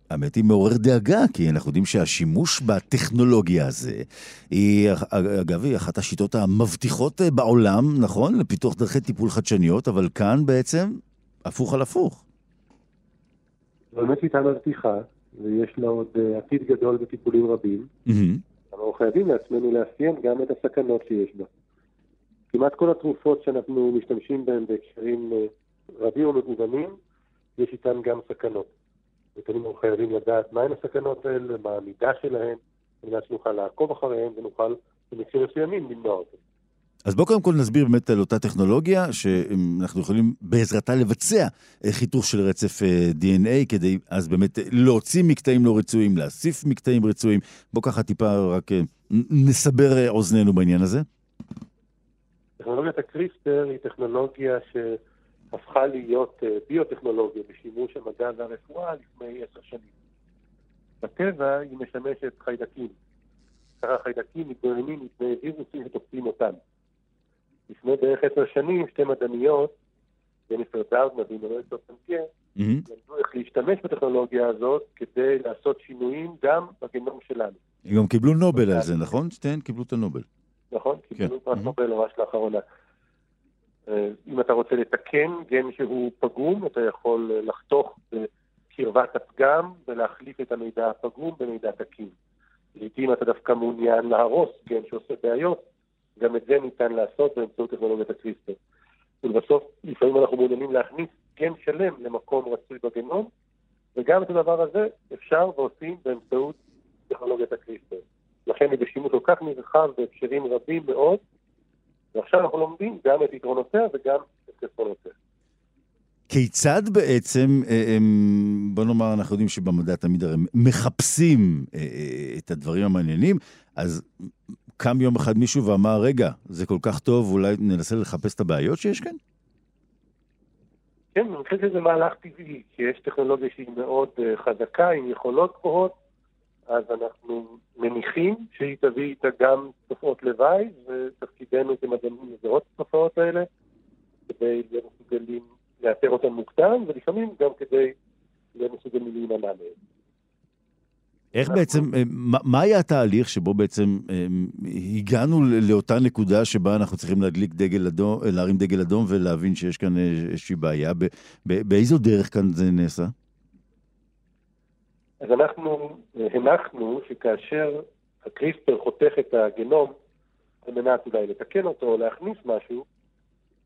A: האמת היא מעורר דאגה, כי אנחנו יודעים שהשימוש בטכנולוגיה הזה, היא, אגב, היא אחת השיטות המבטיחות אה, בעולם, נכון? לפיתוח דרכי טיפול חדשניות, אבל כאן בעצם הפוך על הפוך.
I: באמת שיטה מבטיחה, ויש לה עוד אה, עתיד גדול בטיפולים רבים. Mm-hmm. אנחנו חייבים לעצמנו לאפיין גם את הסכנות שיש בה. כמעט כל התרופות שאנחנו משתמשים בהן בהקשרים אה, רבים ומגוונים, יש איתן גם סכנות. ותמיד חייבים לדעת מהן הסכנות האלה, מה המידה שלהן, על מנת שנוכל לעקוב אחריהן ונוכל במקרים מסוימים למנוע אותן.
A: אז בואו קודם כל נסביר באמת על אותה טכנולוגיה, שאנחנו יכולים בעזרתה לבצע אה, חיתוך של רצף אה, DNA, כדי אז באמת להוציא מקטעים לא רצויים, להוסיף מקטעים רצויים. בואו ככה טיפה רק נסבר אוזנינו בעניין הזה.
I: טכנולוגיית הקריסטר היא טכנולוגיה שהפכה להיות אה, ביוטכנולוגיה בשימוש המדע והרפואה לפני עשר שנים. בטבע היא משמשת חיידקים. ככה חיידקים מתגוננים מפני וירוסים שתוקפים אותם. לפני בערך עשר שנים, שתי מדעניות, גניפר דאוזמן ואינונויסטר פנטייר, למדו איך להשתמש בטכנולוגיה הזאת כדי לעשות שינויים גם בגנום שלנו.
A: הם גם קיבלו נובל על זה, נכון? שתיהן קיבלו את הנובל.
I: נכון, קיבלו פרס נובל ממש לאחרונה. אה, אם אתה רוצה לתקן גן שהוא פגום, אתה יכול לחתוך בקרבת הפגם ולהחליף את המידע הפגום במידע תקין. לעיתים אתה דווקא מעוניין להרוס גן שעושה בעיות, גם את זה ניתן לעשות באמצעות טכנולוגיית הקריסטר. ולבסוף, לפעמים אנחנו מעוניינים להכניס גן שלם למקום רצוי בגנום, וגם את הדבר הזה אפשר ועושים באמצעות טכנולוגיית הקריסטר. לכן היא בשימוש כל כך נרחב בהקשרים רבים מאוד, ועכשיו אנחנו לומדים גם את יתרונותיה וגם את חסרונותיה.
A: כיצד בעצם, אה, בוא נאמר, אנחנו יודעים שבמדע תמיד הרי מחפשים אה, אה, את הדברים המעניינים, אז קם יום אחד מישהו ואמר, רגע, זה כל כך טוב, אולי ננסה לחפש את הבעיות שיש כאן?
I: כן, אני חושב שזה מהלך טבעי, כי יש טכנולוגיה שהיא מאוד חזקה, עם יכולות גבוהות, אז אנחנו מניחים שהיא תביא איתה גם תופעות לוואי, ותפקידנו כמדענים לזהות את התופעות האלה, כדי להיות מסוגלים לאתר אותן מוקדם, ולפעמים גם כדי להיות מסוגלים להימנע מהן.
A: איך בעצם, אה, מה היה התהליך שבו בעצם אה, הגענו לאותה נקודה שבה אנחנו צריכים להדליק דגל אדום, להרים דגל אדום ולהבין שיש כאן אה, איזושהי בעיה? באיזו דרך כאן זה נעשה?
I: אז אנחנו הנחנו שכאשר הקריספר חותך את הגנום על מנת אולי לתקן אותו או להכניס משהו,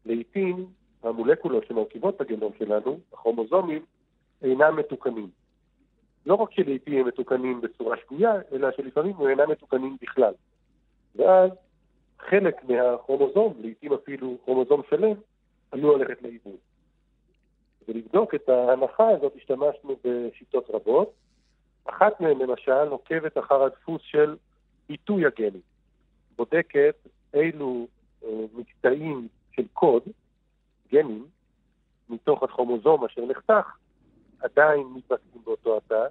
I: לעיתים המולקולות שמרכיבות את הגנום שלנו, הכרומוזומים, אינם מתוקנים. לא רק שלעיתים הם מתוקנים בצורה שגויה, אלא שלפעמים הם אינם מתוקנים בכלל. ואז חלק מהכרומוזום, לעיתים אפילו כרומוזום שלם, עלול ללכת לאיבוד. ולבדוק את ההנחה הזאת השתמשנו בשיטות רבות. אחת מהן למשל עוקבת אחר הדפוס של עיתוי הגנים. בודקת אילו אה, מקטעים של קוד, גנים, מתוך הכרומוזום אשר נחתך, עדיין מתבטאים באותו התא,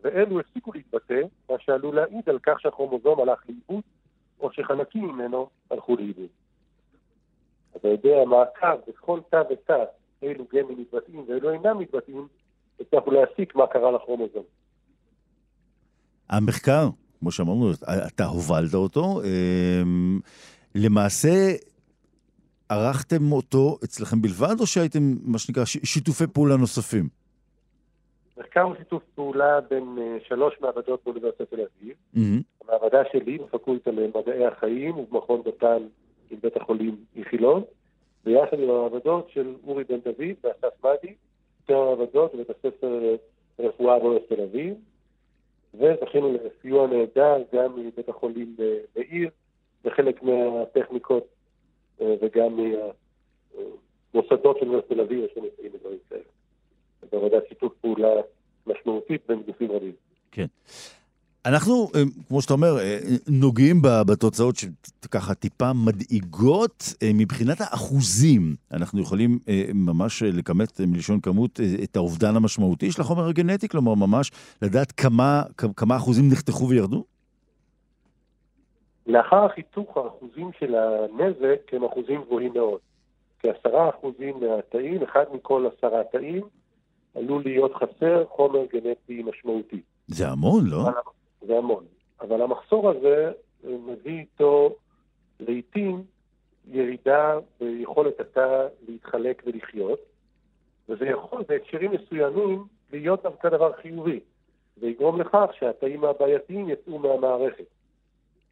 I: ואלו הפסיקו להתבטא, מה שעלול להעיד על כך שהכרומוזום הלך לאיבוד, או שחלקים ממנו הלכו לאיבוד. אתה יודע, מעקב בכל תא ותא, אילו גנים מתבטאים ואילו אינם מתבטאים, הצלחנו להסיק מה קרה לכרומוזום.
A: המחקר, כמו שאמרנו, אתה הובלת אותו, אמ, למעשה ערכתם אותו אצלכם בלבד, או שהייתם, מה שנקרא, שיתופי פעולה נוספים?
I: מחקר הוא שיתוף פעולה בין uh, שלוש מעבדות באוניברסיטת תל אביב. Mm-hmm. המעבדה שלי בפקולטה למדעי החיים ובמכון דותן עם בית החולים איכילון, ויחד עם המעבדות של אורי בן דוד ואסף מדי, שתי המעבדות בבית הספר רפואה באוניברסיטת תל אביב, וזכינו לסיוע נהדר גם מבית החולים בעיר, וחלק מהטכניקות אה, וגם מהמוסדות של אוניברסיטת תל אביב, יש לנו דברים כאלה. בעבודת שיתוף פעולה משמעותית בין גופים רבים.
A: כן. אנחנו, אה, כמו שאתה אומר, אה, נוגעים בתוצאות שככה טיפה מדאיגות. אה, מבחינת האחוזים, אנחנו יכולים ממש לכמת מלשון כמות את האובדן המשמעותי של החומר הגנטי, כלומר ממש לדעת כמה, כמה אחוזים נחתכו וירדו?
I: לאחר החיתוך האחוזים של הנזק הם אחוזים גבוהים מאוד. כעשרה אחוזים מהתאים, אחד מכל עשרה תאים, עלול להיות חסר חומר גנטי משמעותי.
A: זה המון, לא?
I: זה המון. אבל המחסור הזה מביא איתו לעיתים ירידה ביכולת התא להתחלק ולחיות, וזה יכול בהקשרים מסוימים להיות דווקא דבר חיובי, ויגרום לכך שהתאים הבעייתיים יצאו מהמערכת.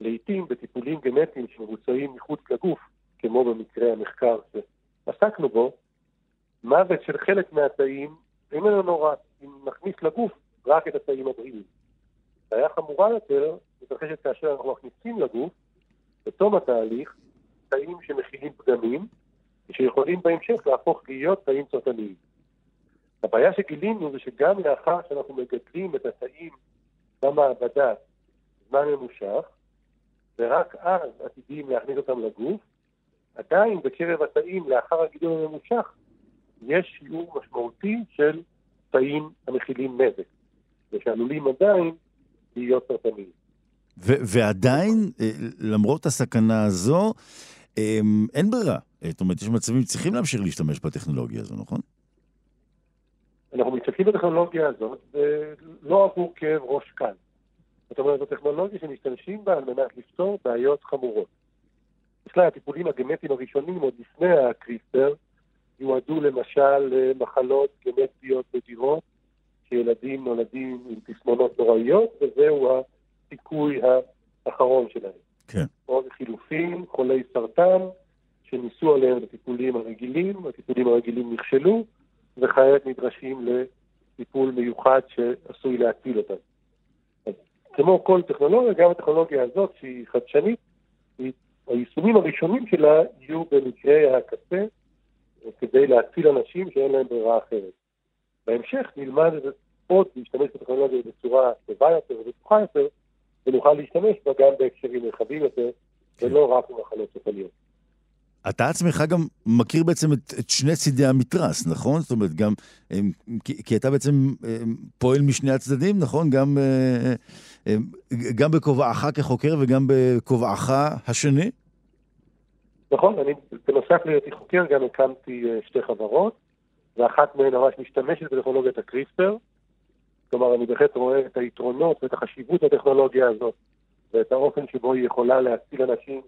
I: לעיתים בטיפולים גנטיים שמבוצעים מחוץ לגוף, כמו במקרה המחקר שעסקנו בו, מוות של חלק מהתאים איננו נורא אם נכניס לגוף רק את התאים הבריאים. בעיה חמורה יותר מתרחשת כאשר אנחנו מכניסים לגוף, בתום התהליך, תאים שמכילים פגמים, שיכולים בהמשך להפוך להיות תאים סרטניים. הבעיה שגילינו זה שגם לאחר שאנחנו מגדלים את התאים במעבדה זמן ממושך, ורק אז עתידים להכניס אותם לגוף, עדיין בקרב התאים לאחר הגידול הממושך יש שיעור משמעותי של תאים המכילים נזק, ושעלולים עדיין להיות סרטניים.
A: ועדיין, אה, למרות הסכנה הזו, אמ, אין ברירה. זאת אומרת, יש מצבים שצריכים להמשיך להשתמש בטכנולוגיה הזו, נכון?
I: אנחנו משתמשים בטכנולוגיה הזאת, לא עבור כאב ראש קל. זאת אומרת, זו טכנולוגיה שמשתמשים בה על מנת לפתור בעיות חמורות. בכלל, הטיפולים הגנטיים הראשונים, עוד לפני הקריסטר, יועדו למשל למחלות גנטיות נדירות, שילדים נולדים עם תסמונות נוראיות, וזהו הסיכוי האחרון שלהם.
A: כן.
I: או לחילופין, חולי סרטן, שניסו עליהם בטיפולים הרגילים, הטיפולים הרגילים נכשלו, וכעת נדרשים לטיפול מיוחד שעשוי להציל אותם. אז כמו כל טכנולוגיה, גם הטכנולוגיה הזאת, שהיא חדשנית, היישומים הראשונים שלה יהיו במקרה הקצה, כדי להציל אנשים שאין להם ברירה אחרת. בהמשך נלמד עוד להשתמש בטכנולוגיה בצורה טובה יותר ובטוחה יותר, ונוכל להשתמש בה גם בהקשרים רחבים יותר, ולא רק במחלות סופניות.
A: אתה עצמך גם מכיר בעצם את, את שני צידי המתרס, נכון? זאת אומרת, גם, כי, כי אתה בעצם פועל משני הצדדים, נכון? גם, גם בכובעך כחוקר וגם בכובעך השני?
I: נכון, אני בנוסף להיותי חוקר גם הקמתי אה, שתי חברות, ואחת מהן ממש משתמשת בטכנולוגיית הקריספר. כלומר, אני בהחלט רואה את היתרונות ואת החשיבות הטכנולוגיה הזאת, ואת האופן שבו היא יכולה להציל אנשים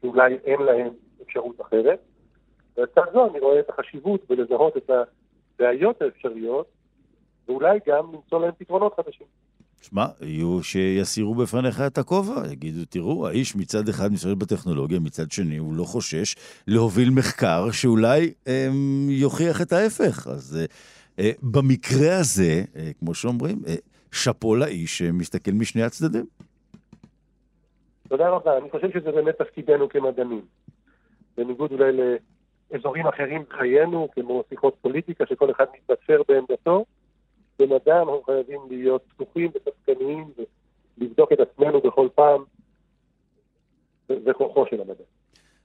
I: שאולי אין להם אפשרות אחרת. ולצד זו אני רואה את החשיבות בלזהות את הבעיות האפשריות, ואולי גם למצוא להם פתרונות חדשים.
A: שמע, יהיו שיסירו בפניך את הכובע, יגידו, תראו, האיש מצד אחד משתמש בטכנולוגיה, מצד שני הוא לא חושש להוביל מחקר שאולי אה, יוכיח את ההפך. אז אה, אה, במקרה הזה, אה, כמו שאומרים, אה, שאפו לאיש שמסתכל משני הצדדים.
I: תודה רבה, אני חושב שזה באמת תפקידנו כמדענים. בניגוד אולי לאזורים אחרים בחיינו, כמו שיחות פוליטיקה, שכל אחד מתבצר בעמדתו, במדע אנחנו חייבים להיות פתוחים וספקניים ולבדוק את עצמנו בכל פעם, זה כוחו של המדע.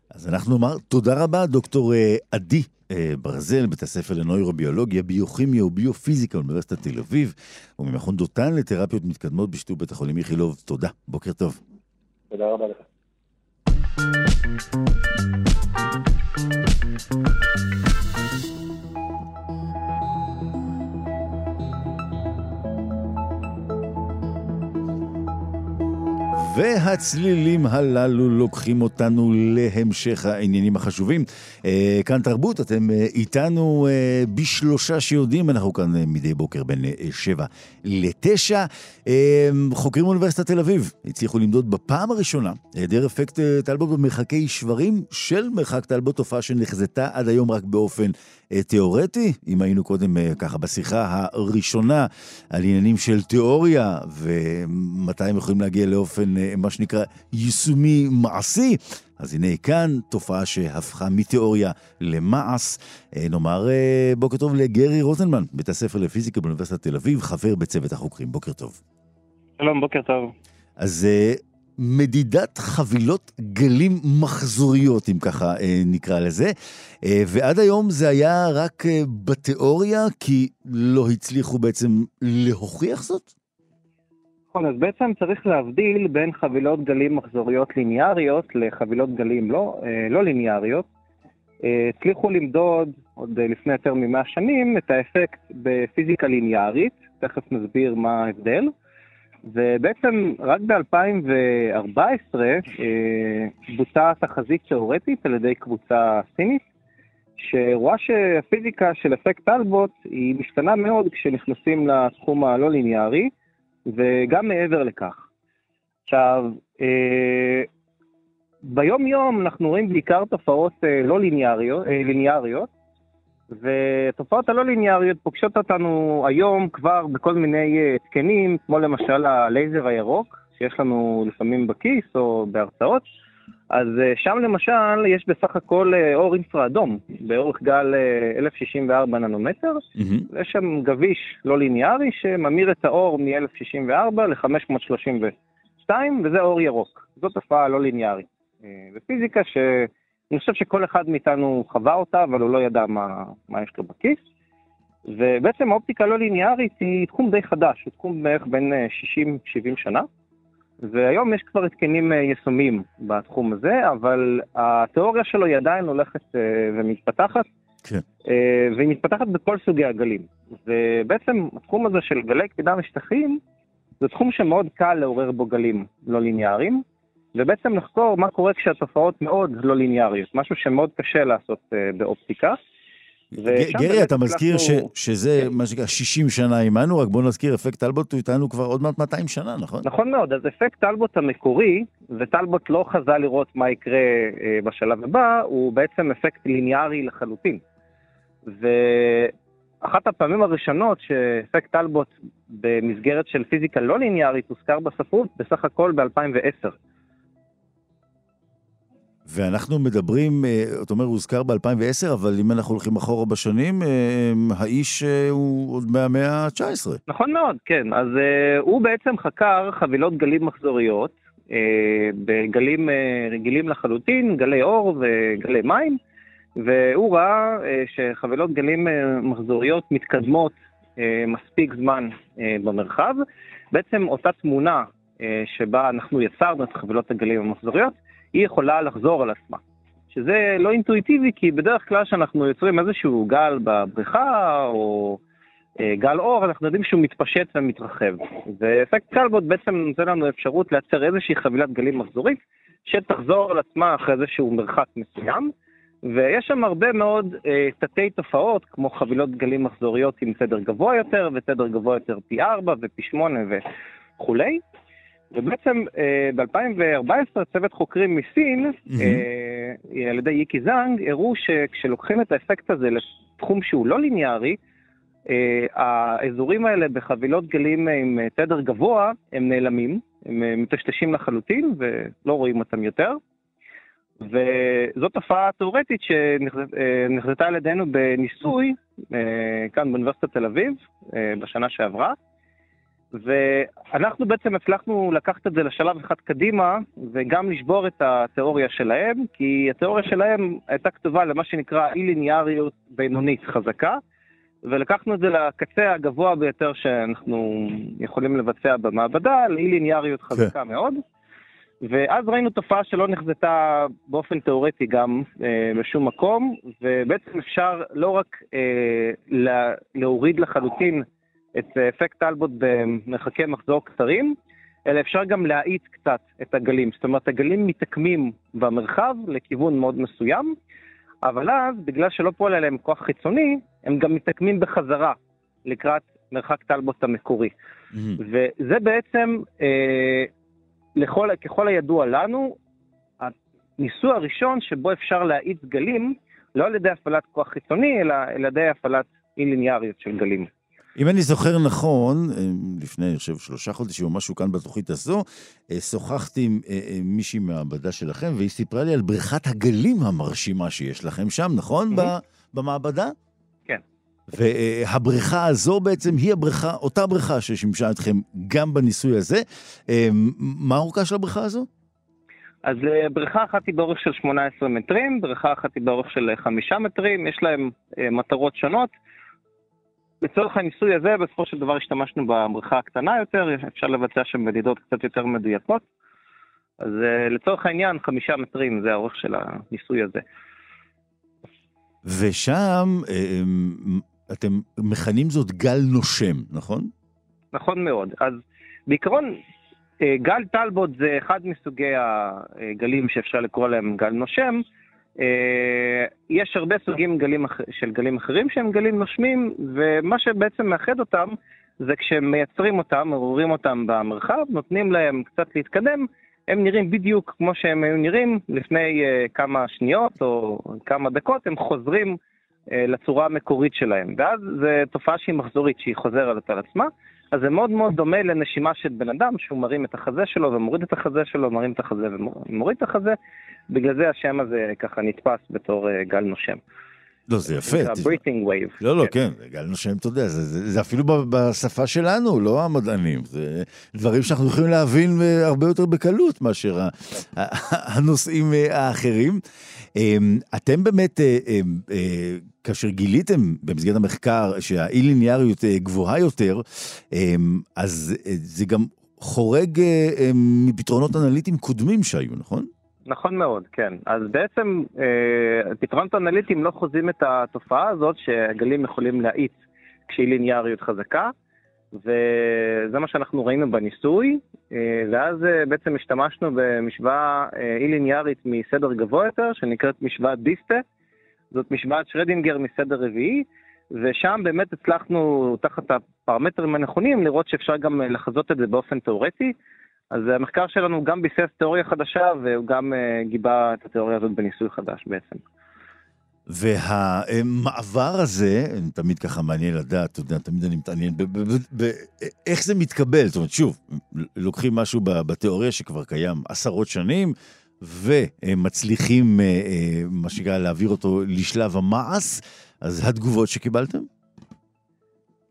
A: אז אנחנו נאמר תודה רבה, דוקטור אה, עדי אה, ברזל, בית הספר לנוירוביולוגיה, ביוכימיה וביופיזיקה באוניברסיטת תל אביב, וממכון דותן לתרפיות מתקדמות בשיתוף בית החולים איכילוב. תודה, בוקר טוב.
I: תודה רבה לך.
A: והצלילים הללו לוקחים אותנו להמשך העניינים החשובים. אה, כאן תרבות, אתם אה, איתנו אה, בשלושה שיודעים, אנחנו כאן מדי בוקר בין שבע לתשע. חוקרים מאוניברסיטת תל אביב הצליחו למדוד בפעם הראשונה היעדר אפקט טלבוט במרחקי שברים של מרחק טלבוט, תופעה שנחזתה עד היום רק באופן תיאורטי. אם היינו קודם ככה בשיחה הראשונה על עניינים של תיאוריה ומתי הם יכולים להגיע לאופן מה שנקרא יישומי מעשי. אז הנה כאן תופעה שהפכה מתיאוריה למעש. אה, נאמר אה, בוקר טוב לגרי רוזנמן, בית הספר לפיזיקה באוניברסיטת תל אביב, חבר בצוות החוקרים. בוקר טוב.
J: שלום, בוקר טוב.
A: אז אה, מדידת חבילות גלים מחזוריות, אם ככה נקרא לזה, ועד היום זה היה רק בתיאוריה, כי לא הצליחו בעצם להוכיח זאת?
J: נכון, אז בעצם צריך להבדיל בין חבילות גלים מחזוריות ליניאריות לחבילות גלים לא, אה, לא ליניאריות. אה, הצליחו למדוד עוד לפני יותר מ-100 שנים את האפקט בפיזיקה ליניארית, תכף נסביר מה ההבדל. ובעצם רק ב-2014 אה, בוצעה תחזית תאורטית על ידי קבוצה סינית, שרואה שהפיזיקה של אפקט טלבוט היא משתנה מאוד כשנכנסים לתחום הלא ליניארי. וגם מעבר לכך. עכשיו, אה, ביום-יום אנחנו רואים בעיקר תופעות אה, לא ליניאריות, אה, ליניאריות, ותופעות הלא ליניאריות פוגשות אותנו היום כבר בכל מיני אה, התקנים, כמו למשל הלייזר הירוק, שיש לנו לפעמים בכיס או בהרצאות, אז אה, שם למשל יש בסך הכל אה, אור אינפרה-אדום, באורך גל 1064 אה, ננומטר. Mm-hmm. יש שם גביש לא ליניארי שממיר את האור מ-1064 ל-532, וזה אור ירוק. זו תופעה לא ליניארית. ופיזיקה שאני חושב שכל אחד מאיתנו חווה אותה, אבל הוא לא ידע מה, מה יש לו בכיס. ובעצם האופטיקה לא ליניארית היא תחום די חדש, הוא תחום בערך בין 60-70 שנה. והיום יש כבר התקנים אה, יישומיים בתחום הזה, אבל התיאוריה שלו היא עדיין הולכת אה, ומתפתחת, כן. אה, והיא מתפתחת בכל סוגי הגלים. ובעצם התחום הזה של גלי קפידה משטחים, זה תחום שמאוד קל לעורר בו גלים לא ליניאריים, ובעצם לחקור מה קורה כשהתופעות מאוד לא ליניאריות, משהו שמאוד קשה לעשות באופטיקה.
A: גרי, אתה מזכיר ש, שזה כן. מה שנקרא 60 שנה עימנו, רק בוא נזכיר, אפקט טלבוט הוא איתנו כבר עוד מעט 200 שנה, נכון?
J: נכון מאוד, אז אפקט טלבוט המקורי, וטלבוט לא חזה לראות מה יקרה אה, בשלב הבא, הוא בעצם אפקט ליניארי לחלוטין. ואחת הפעמים הראשונות שאפקט טלבוט במסגרת של פיזיקה לא ליניארית הוזכר בספרות, בסך הכל ב-2010.
A: ואנחנו מדברים, אה, אתה אומר, הוא הוזכר ב-2010, אבל אם אנחנו הולכים אחורה בשנים, אה, האיש אה, הוא עוד מהמאה ה-19.
J: נכון מאוד, כן. אז הוא בעצם חקר חבילות גלים מחזוריות, בגלים רגילים לחלוטין, גלי אור וגלי מים, והוא ראה שחבילות גלים מחזוריות מתקדמות מספיק זמן במרחב. בעצם אותה תמונה שבה אנחנו יצרנו את חבילות הגלים המחזוריות, היא יכולה לחזור על עצמה. שזה לא אינטואיטיבי, כי בדרך כלל כשאנחנו יוצרים איזשהו גל בבריכה, או אה, גל אור, אנחנו יודעים שהוא מתפשט ומתרחב. ואפקט קלבוט בעצם נותן לנו אפשרות לייצר איזושהי חבילת גלים מחזורית, שתחזור על עצמה אחרי איזשהו מרחק מסוים. ויש שם הרבה מאוד אה, תתי תופעות, כמו חבילות גלים מחזוריות עם סדר גבוה יותר, וסדר גבוה יותר פי 4 ופי 8 וכולי. ובעצם אה, ב-2014 צוות חוקרים מסין, אה, על ידי ייקי זאנג, הראו שכשלוקחים את האפקט הזה לתחום שהוא לא ליניארי, האזורים האלה בחבילות גלים עם תדר גבוה, הם נעלמים, הם מטשטשים לחלוטין ולא רואים אותם יותר. וזאת תופעה תאורטית שנחזתה על ידינו בניסוי כאן באוניברסיטת תל אביב בשנה שעברה. ואנחנו בעצם הצלחנו לקחת את זה לשלב אחד קדימה, וגם לשבור את התיאוריה שלהם, כי התיאוריה שלהם הייתה כתובה למה שנקרא אי-ליניאריות בינונית חזקה, ולקחנו את זה לקצה הגבוה ביותר שאנחנו יכולים לבצע במעבדה, לאי-ליניאריות כן. חזקה כן. מאוד. ואז ראינו תופעה שלא נחזתה באופן תיאורטי גם אה, בשום מקום, ובעצם אפשר לא רק אה, לה, להוריד לחלוטין את אפקט טלבוט במרחקי מחזור קצרים, אלא אפשר גם להאיט קצת את הגלים. זאת אומרת, הגלים מתעקמים במרחב לכיוון מאוד מסוים, אבל אז, בגלל שלא פועל עליהם כוח חיצוני, הם גם מתעקמים בחזרה לקראת מרחק טלבוט המקורי. Mm-hmm. וזה בעצם, אה, לכל, ככל הידוע לנו, הניסוי הראשון שבו אפשר להאיט גלים, לא על ידי הפעלת כוח חיצוני, אלא על ידי הפעלת אי ליניאריות של גלים.
A: אם אני זוכר נכון, אה, לפני, אני חושב, שלושה חודשים או משהו כאן בתוכנית הזו, אה, שוחחתי עם אה, מישהי מהמעבדה שלכם, והיא סיפרה לי על בריכת הגלים המרשימה שיש לכם שם, נכון? במעבדה?
J: כן.
A: והבריכה הזו בעצם היא הבריכה, אותה בריכה ששימשה אתכם גם בניסוי הזה. מה האורכה של הבריכה הזו?
J: אז בריכה אחת היא באורך של 18 מטרים, בריכה אחת היא באורך של 5 מטרים, יש להם מטרות שונות. לצורך הניסוי הזה, בסופו של דבר השתמשנו בבריכה הקטנה יותר, אפשר לבצע שם מדידות קצת יותר מדויקות. אז uh, לצורך העניין, חמישה מטרים זה האורך של הניסוי הזה.
A: ושם אה, אתם מכנים זאת גל נושם, נכון?
J: נכון מאוד. אז בעיקרון, אה, גל טלבוט זה אחד מסוגי הגלים שאפשר לקרוא להם גל נושם. אה, יש הרבה סוגים גלים, של גלים אחרים שהם גלים נושמים, ומה שבעצם מאחד אותם זה כשהם מייצרים אותם, מעוררים אותם במרחב, נותנים להם קצת להתקדם, הם נראים בדיוק כמו שהם היו נראים לפני uh, כמה שניות או כמה דקות, הם חוזרים uh, לצורה המקורית שלהם. ואז זו תופעה שהיא מחזורית, שהיא חוזרת על עצמה. אז זה מאוד מאוד דומה לנשימה של בן אדם, שהוא מרים את החזה שלו ומוריד את החזה שלו, מרים את החזה ומוריד את החזה, בגלל זה השם הזה ככה נתפס בתור uh, גל נושם.
A: לא, זה יפה.
J: זה breathing wave.
A: לא, לא, כן, גל נושם, אתה יודע, זה אפילו בשפה שלנו, לא המדענים. זה דברים שאנחנו יכולים להבין הרבה יותר בקלות מאשר הנושאים האחרים. אמ, אתם באמת, אה, אמ, אה, כאשר גיליתם במסגרת המחקר שהאי-ליניאריות אה, גבוהה יותר, אמ, אז זה גם חורג מפתרונות אנליטיים קודמים שהיו, נכון?
J: נכון מאוד, כן. אז בעצם פתרונות אנליטיים לא חוזים את התופעה הזאת שהגלים יכולים להאיץ כשאי ליניאריות חזקה, וזה מה שאנחנו ראינו בניסוי, אה, ואז אה, בעצם השתמשנו במשוואה אה, אי-ליניארית מסדר גבוה יותר, שנקראת משוואת דיסטה. זאת משוואת שרדינגר מסדר רביעי, ושם באמת הצלחנו, תחת הפרמטרים הנכונים, לראות שאפשר גם לחזות את זה באופן תאורטי. אז המחקר שלנו גם ביסס תיאוריה חדשה, והוא גם גיבה את התיאוריה הזאת בניסוי חדש בעצם.
A: והמעבר הזה, תמיד ככה מעניין לדעת, אתה יודע, תמיד אני מתעניין באיך זה מתקבל. זאת אומרת, שוב, לוקחים משהו בתיאוריה שכבר קיים עשרות שנים, ומצליחים, אה, אה, מה שנקרא, להעביר אותו לשלב המעש, אז התגובות שקיבלתם?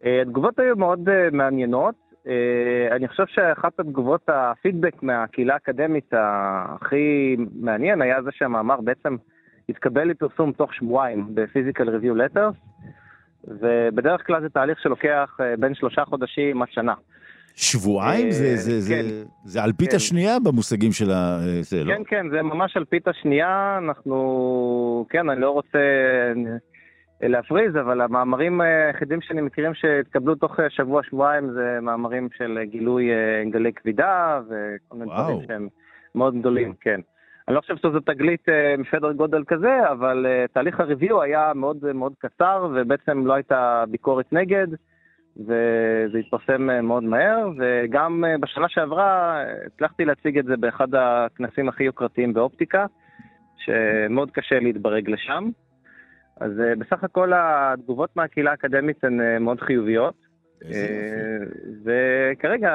J: אה, התגובות היו מאוד מעניינות. אני חושב שאחת התגובות, הפידבק מהקהילה האקדמית הכי מעניין היה זה שהמאמר בעצם יתקבל לפרסום תוך שבועיים ב-Physical Review Letters, ובדרך כלל זה תהליך שלוקח אה, בין שלושה חודשים עד שנה.
A: שבועיים? זה, אה, זה, זה, כן, זה, זה אלפית כן. השנייה במושגים של ה... זה,
J: לא? כן, כן, זה ממש אלפית השנייה. אנחנו, כן, אני לא רוצה להפריז, אבל המאמרים היחידים שאני מכירים שהתקבלו תוך שבוע-שבועיים זה מאמרים של גילוי גלי כבידה וכל מיני דברים שהם מאוד גדולים, כן. אני לא חושב שזו תגלית מסדר גודל כזה, אבל תהליך הריוויו היה מאוד מאוד קצר, ובעצם לא הייתה ביקורת נגד, וזה התפרסם מאוד מהר, וגם בשנה שעברה הצלחתי להציג את זה באחד הכנסים הכי יוקרתיים באופטיקה, שמאוד קשה להתברג לשם. אז uh, בסך הכל התגובות מהקהילה האקדמית הן uh, מאוד חיוביות. וכרגע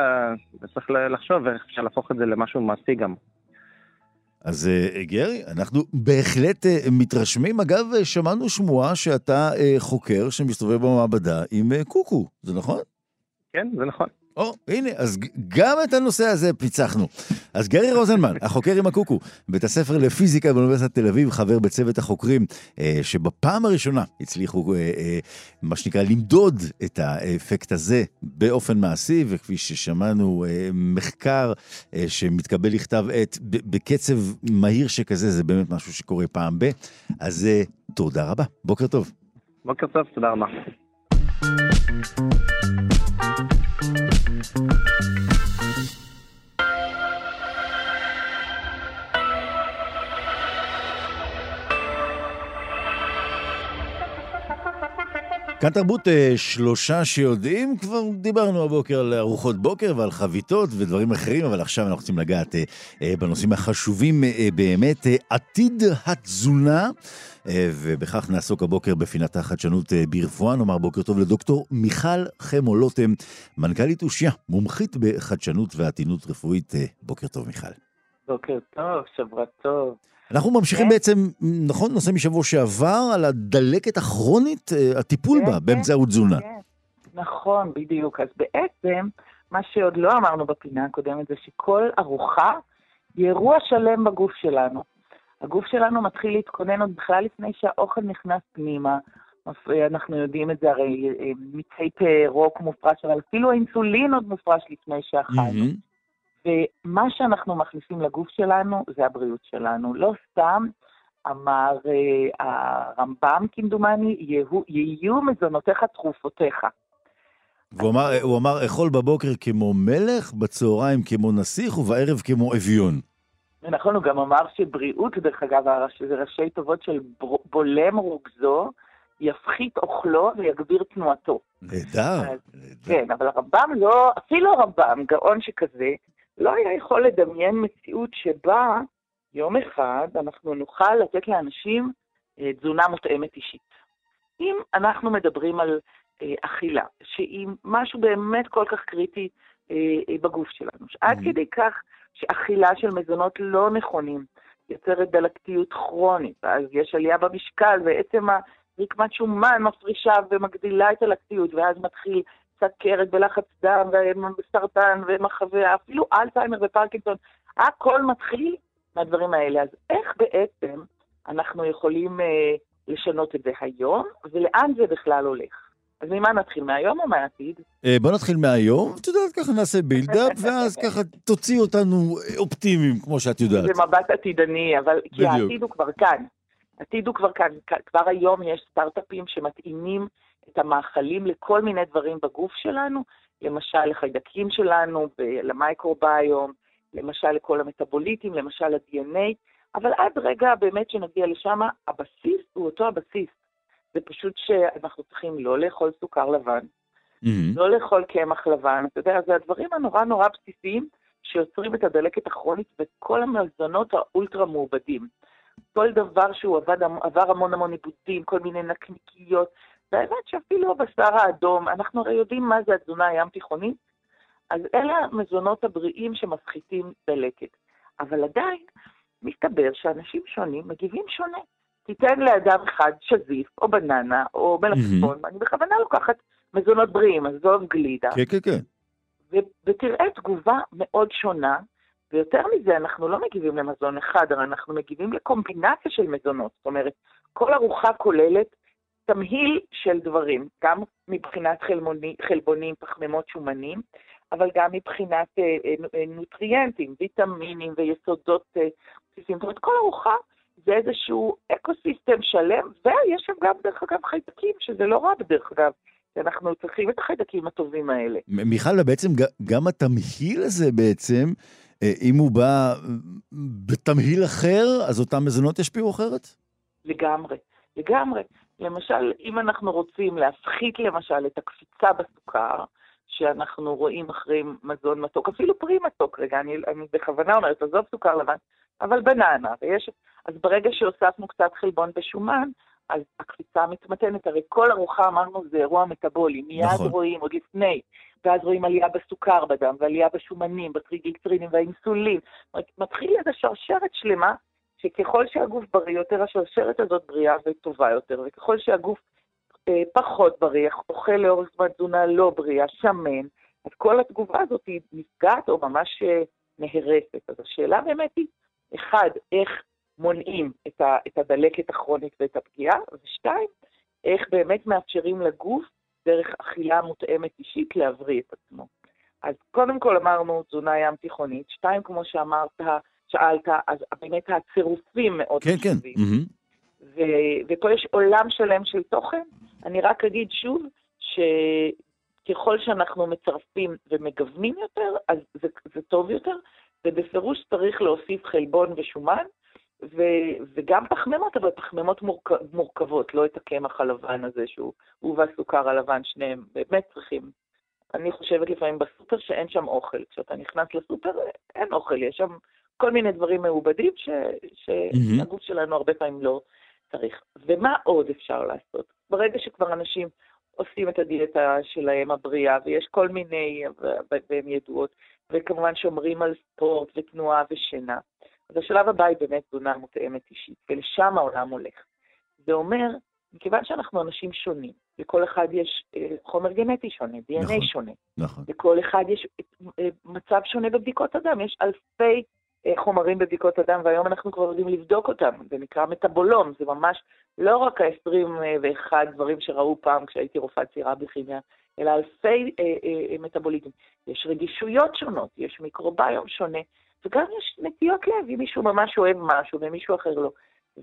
J: צריך לחשוב איך אפשר להפוך את זה למשהו מעשי גם.
A: אז אה, גרי, אנחנו בהחלט אה, מתרשמים. אגב, שמענו שמועה שאתה אה, חוקר שמסתובב במעבדה עם קוקו, זה נכון?
J: כן, זה נכון.
A: או, הנה, אז גם את הנושא הזה פיצחנו. אז גרי רוזנמן, החוקר עם הקוקו, בית הספר לפיזיקה באוניברסיטת תל אביב, חבר בצוות החוקרים, אה, שבפעם הראשונה הצליחו, אה, אה, מה שנקרא, למדוד את האפקט הזה באופן מעשי, וכפי ששמענו, מחקר שמתקבל לכתב עת בקצב מהיר שכזה, זה באמת משהו שקורה פעם ב. אז תודה רבה, בוקר טוב.
J: בוקר טוב, תודה רבה.
A: כאן תרבות אה, שלושה שיודעים, כבר דיברנו הבוקר על ארוחות בוקר ועל חביתות ודברים אחרים, אבל עכשיו אנחנו רוצים לגעת אה, אה, בנושאים החשובים באמת, עתיד התזונה. ובכך נעסוק הבוקר בפינת החדשנות ברפואה. נאמר בוקר טוב לדוקטור מיכל חמו לוטם, מנכ"לית אושיה, מומחית בחדשנות ועתינות רפואית. בוקר טוב, מיכל.
K: בוקר טוב, שבוע טוב.
A: אנחנו ממשיכים כן? בעצם, נכון, נושא משבוע שעבר, על הדלקת הכרונית, אה, הטיפול כן, בה, כן, באמצעות תזונה. כן,
K: נכון, בדיוק. אז בעצם, מה שעוד לא אמרנו בפינה הקודמת, זה שכל ארוחה היא אירוע שלם בגוף שלנו. הגוף שלנו מתחיל להתכונן עוד בכלל לפני שהאוכל נכנס פנימה. אנחנו יודעים את זה, הרי אה, מיצי רוק מופרש, אבל אפילו האינסולין עוד מופרש לפני שאכלנו. Mm-hmm. ומה שאנחנו מכניסים לגוף שלנו זה הבריאות שלנו. לא סתם אמר uh, הרמב"ם, כמדומני, יהיו, יהיו מזונותיך תרופותיך.
A: והוא אמר, הוא אמר, אכול בבוקר כמו מלך, בצהריים כמו נסיך ובערב כמו אביון.
K: נכון, הוא גם אמר שבריאות, דרך אגב, זה ראשי תובות של בולם רוגזו, יפחית אוכלו ויגביר תנועתו.
A: נהדר.
K: כן, אבל הרמב"ם לא, אפילו הרמב"ם, גאון שכזה, לא היה יכול לדמיין מציאות שבה יום אחד אנחנו נוכל לתת לאנשים אה, תזונה מותאמת אישית. אם אנחנו מדברים על אה, אכילה, שהיא משהו באמת כל כך קריטי אה, בגוף שלנו, עד mm-hmm. כדי כך שאכילה של מזונות לא נכונים יוצרת דלקתיות כרונית, אז יש עלייה במשקל, ועצם רקמת שומן מפרישה ומגדילה את הלקטיות, ואז מתחיל סכרת ולחץ דם וסרטן ומחווה, אפילו אלצהיימר ופרקינסון, הכל מתחיל מהדברים האלה. אז איך בעצם אנחנו יכולים אה, לשנות את זה היום, ולאן זה בכלל הולך? אז ממה נתחיל, מהיום או מהעתיד?
A: אה, בוא נתחיל מהיום, את יודעת, ככה נעשה בילדאפ, [LAUGHS] ואז ככה תוציא אותנו אופטימיים, כמו שאת יודעת.
K: זה מבט עתידני, אבל כי העתיד הוא כבר כאן. העתיד הוא כבר כאן. כבר היום יש סטארט-אפים שמתאימים את המאכלים לכל מיני דברים בגוף שלנו, למשל לחיידקים שלנו, למייקרוביום, למשל לכל המטאבוליטים, למשל ל-DNA, אבל עד רגע באמת שנגיע לשם, הבסיס הוא אותו הבסיס. זה פשוט שאנחנו צריכים לא לאכול סוכר לבן, mm-hmm. לא לאכול קמח לבן, אתה יודע, זה הדברים הנורא נורא בסיסיים שיוצרים את הדלקת הכרונית וכל המזונות האולטרה מעובדים. כל דבר שהוא עבד, עבר המון המון עיבודים, כל מיני נקניקיות, והאמת שאפילו הבשר האדום, אנחנו הרי יודעים מה זה התזונה הים תיכונית, אז אלה המזונות הבריאים שמפחיתים דלקת. אבל עדיין, מסתבר שאנשים שונים מגיבים שונה. תיתן לאדם אחד שזיף, או בננה, או מלפפון, mm-hmm. אני בכוונה לוקחת מזונות בריאים, עזוב גלידה.
A: כן, כן, כן.
K: ותראה תגובה מאוד שונה, ויותר מזה, אנחנו לא מגיבים למזון אחד, אבל אנחנו מגיבים לקומבינציה של מזונות. זאת אומרת, כל ארוחה כוללת תמהיל של דברים, גם מבחינת חלבוני, חלבונים, פחמימות, שומנים, אבל גם מבחינת אה, אה, אה נוטריאנטים, ויטמינים ויסודות אה, בסיסיים. זאת אומרת, כל ארוחה זה איזשהו ecosystem שלם, ויש שם גם, דרך אגב, חיידקים, שזה לא רע בדרך אגב. אנחנו צריכים את החיידקים הטובים האלה.
A: מיכל, בעצם גם התמהיל הזה בעצם, אה, אם הוא בא בתמהיל אחר, אז אותם מזונות ישפיעו אחרת?
K: לגמרי, לגמרי. למשל, אם אנחנו רוצים להפחית למשל את הקפיצה בסוכר, שאנחנו רואים אחרי מזון מתוק, אפילו פרי מתוק, רגע, אני, אני בכוונה אומרת, עזוב סוכר לבן, אבל בננה, ויש, אז ברגע שהוספנו קצת חלבון ושומן, אז הקפיצה מתמתנת, הרי כל ארוחה אמרנו זה אירוע מטאבולי, מיד נכון. רואים, עוד לפני, ואז רואים עלייה בסוכר בדם, ועלייה בשומנים, בטריגליצרינים והאינסולין. מתחיל איזו שרשרת שלמה, שככל שהגוף בריא יותר, השרשרת הזאת בריאה וטובה יותר, וככל שהגוף אה, פחות בריא, אוכל לאורך זמן תזונה לא בריאה, שמן, אז כל התגובה הזאת היא נפגעת או ממש אה, נהרסת. אז השאלה באמת היא, אחד, איך מונעים את, ה, את הדלקת הכרונית ואת הפגיעה, ושתיים, איך באמת מאפשרים לגוף, דרך אכילה מותאמת אישית, להבריא את עצמו. אז קודם כל אמרנו תזונה ים תיכונית, שתיים, כמו שאמרת, שאלת, אז באמת הצירופים מאוד
A: כן, כן. חשובים. כן,
K: כן. ו- ופה יש עולם שלם של תוכן. אני רק אגיד שוב, שככל שאנחנו מצרפים ומגוונים יותר, אז זה, זה טוב יותר, ובפירוש צריך להוסיף חלבון ושומן, ו- וגם פחמימות, אבל פחמימות מורכ... מורכבות, לא את הקמח הלבן הזה שהוא, הוא והסוכר הלבן, שניהם באמת צריכים. אני חושבת לפעמים בסופר שאין שם אוכל. כשאתה נכנס לסופר, אין אוכל, יש שם כל מיני דברים מעובדים ש... שהגוף שלנו הרבה פעמים לא צריך. ומה עוד אפשר לעשות? ברגע שכבר אנשים עושים את הדיאטה שלהם הבריאה, ויש כל מיני, והן ידועות, וכמובן שומרים על ספורט ותנועה ושינה. אז השלב הבא היא באמת תזונה מותאמת אישית, ולשם העולם הולך. זה אומר, מכיוון שאנחנו אנשים שונים, לכל אחד יש אה, חומר גנטי שונה, DNA נכון, שונה.
A: נכון.
K: לכל אחד יש אה, מצב שונה בבדיקות הדם, יש אלפי אה, חומרים בבדיקות הדם, והיום אנחנו כבר יודעים לבדוק אותם. זה נקרא מטאבולום, זה ממש לא רק ה-21 דברים שראו פעם כשהייתי רופאה צעירה בכימיה, אלא אלפי אה, אה, מטאבוליטים. יש רגישויות שונות, יש מיקרוביום שונה, וגם יש נטיות לב, אם מישהו ממש אוהב משהו ומישהו אחר לא.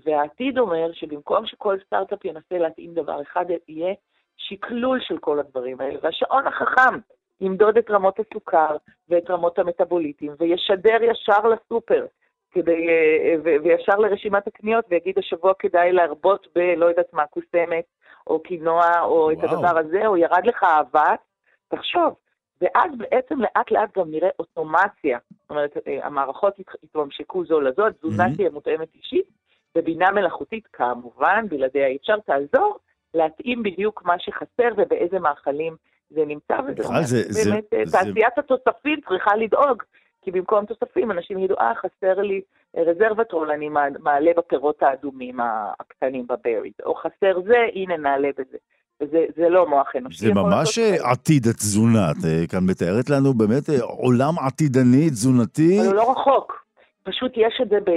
K: והעתיד אומר שבמקום שכל סטארט-אפ ינסה להתאים דבר אחד, יהיה שקלול של כל הדברים האלה. והשעון החכם ימדוד את רמות הסוכר ואת רמות המטאבוליטים, וישדר ישר לסופר, כדי, אה, וישר לרשימת הקניות, ויגיד השבוע כדאי להרבות ב, לא יודעת מה, קוסמת, או קינוע, או וואו. את הדבר הזה, או ירד לך אהבת, תחשוב. ואז בעצם לאט לאט גם נראה אוטומציה. זאת אומרת, אה, המערכות יתממשקו זו לזו, התזונה תהיה מותאמת אישית, ובינה מלאכותית, כמובן, בלעדיה אי אפשר, תעזור להתאים בדיוק מה שחסר ובאיזה מאכלים זה נמצא, וזה
A: אומר,
K: זה, באמת, זה, תעשיית זה... התוספים צריכה לדאוג, כי במקום תוספים אנשים ידעו, אה, חסר לי רזרבטרול, אני מעלה בפירות האדומים הקטנים בבריז, או חסר זה, הנה נעלה בזה. וזה לא מוח אנושי.
A: זה ממש עתיד התזונה, את אה, כאן מתארת לנו באמת אה, עולם עתידני, תזונתי.
K: אבל הוא לא רחוק, פשוט יש את זה ב...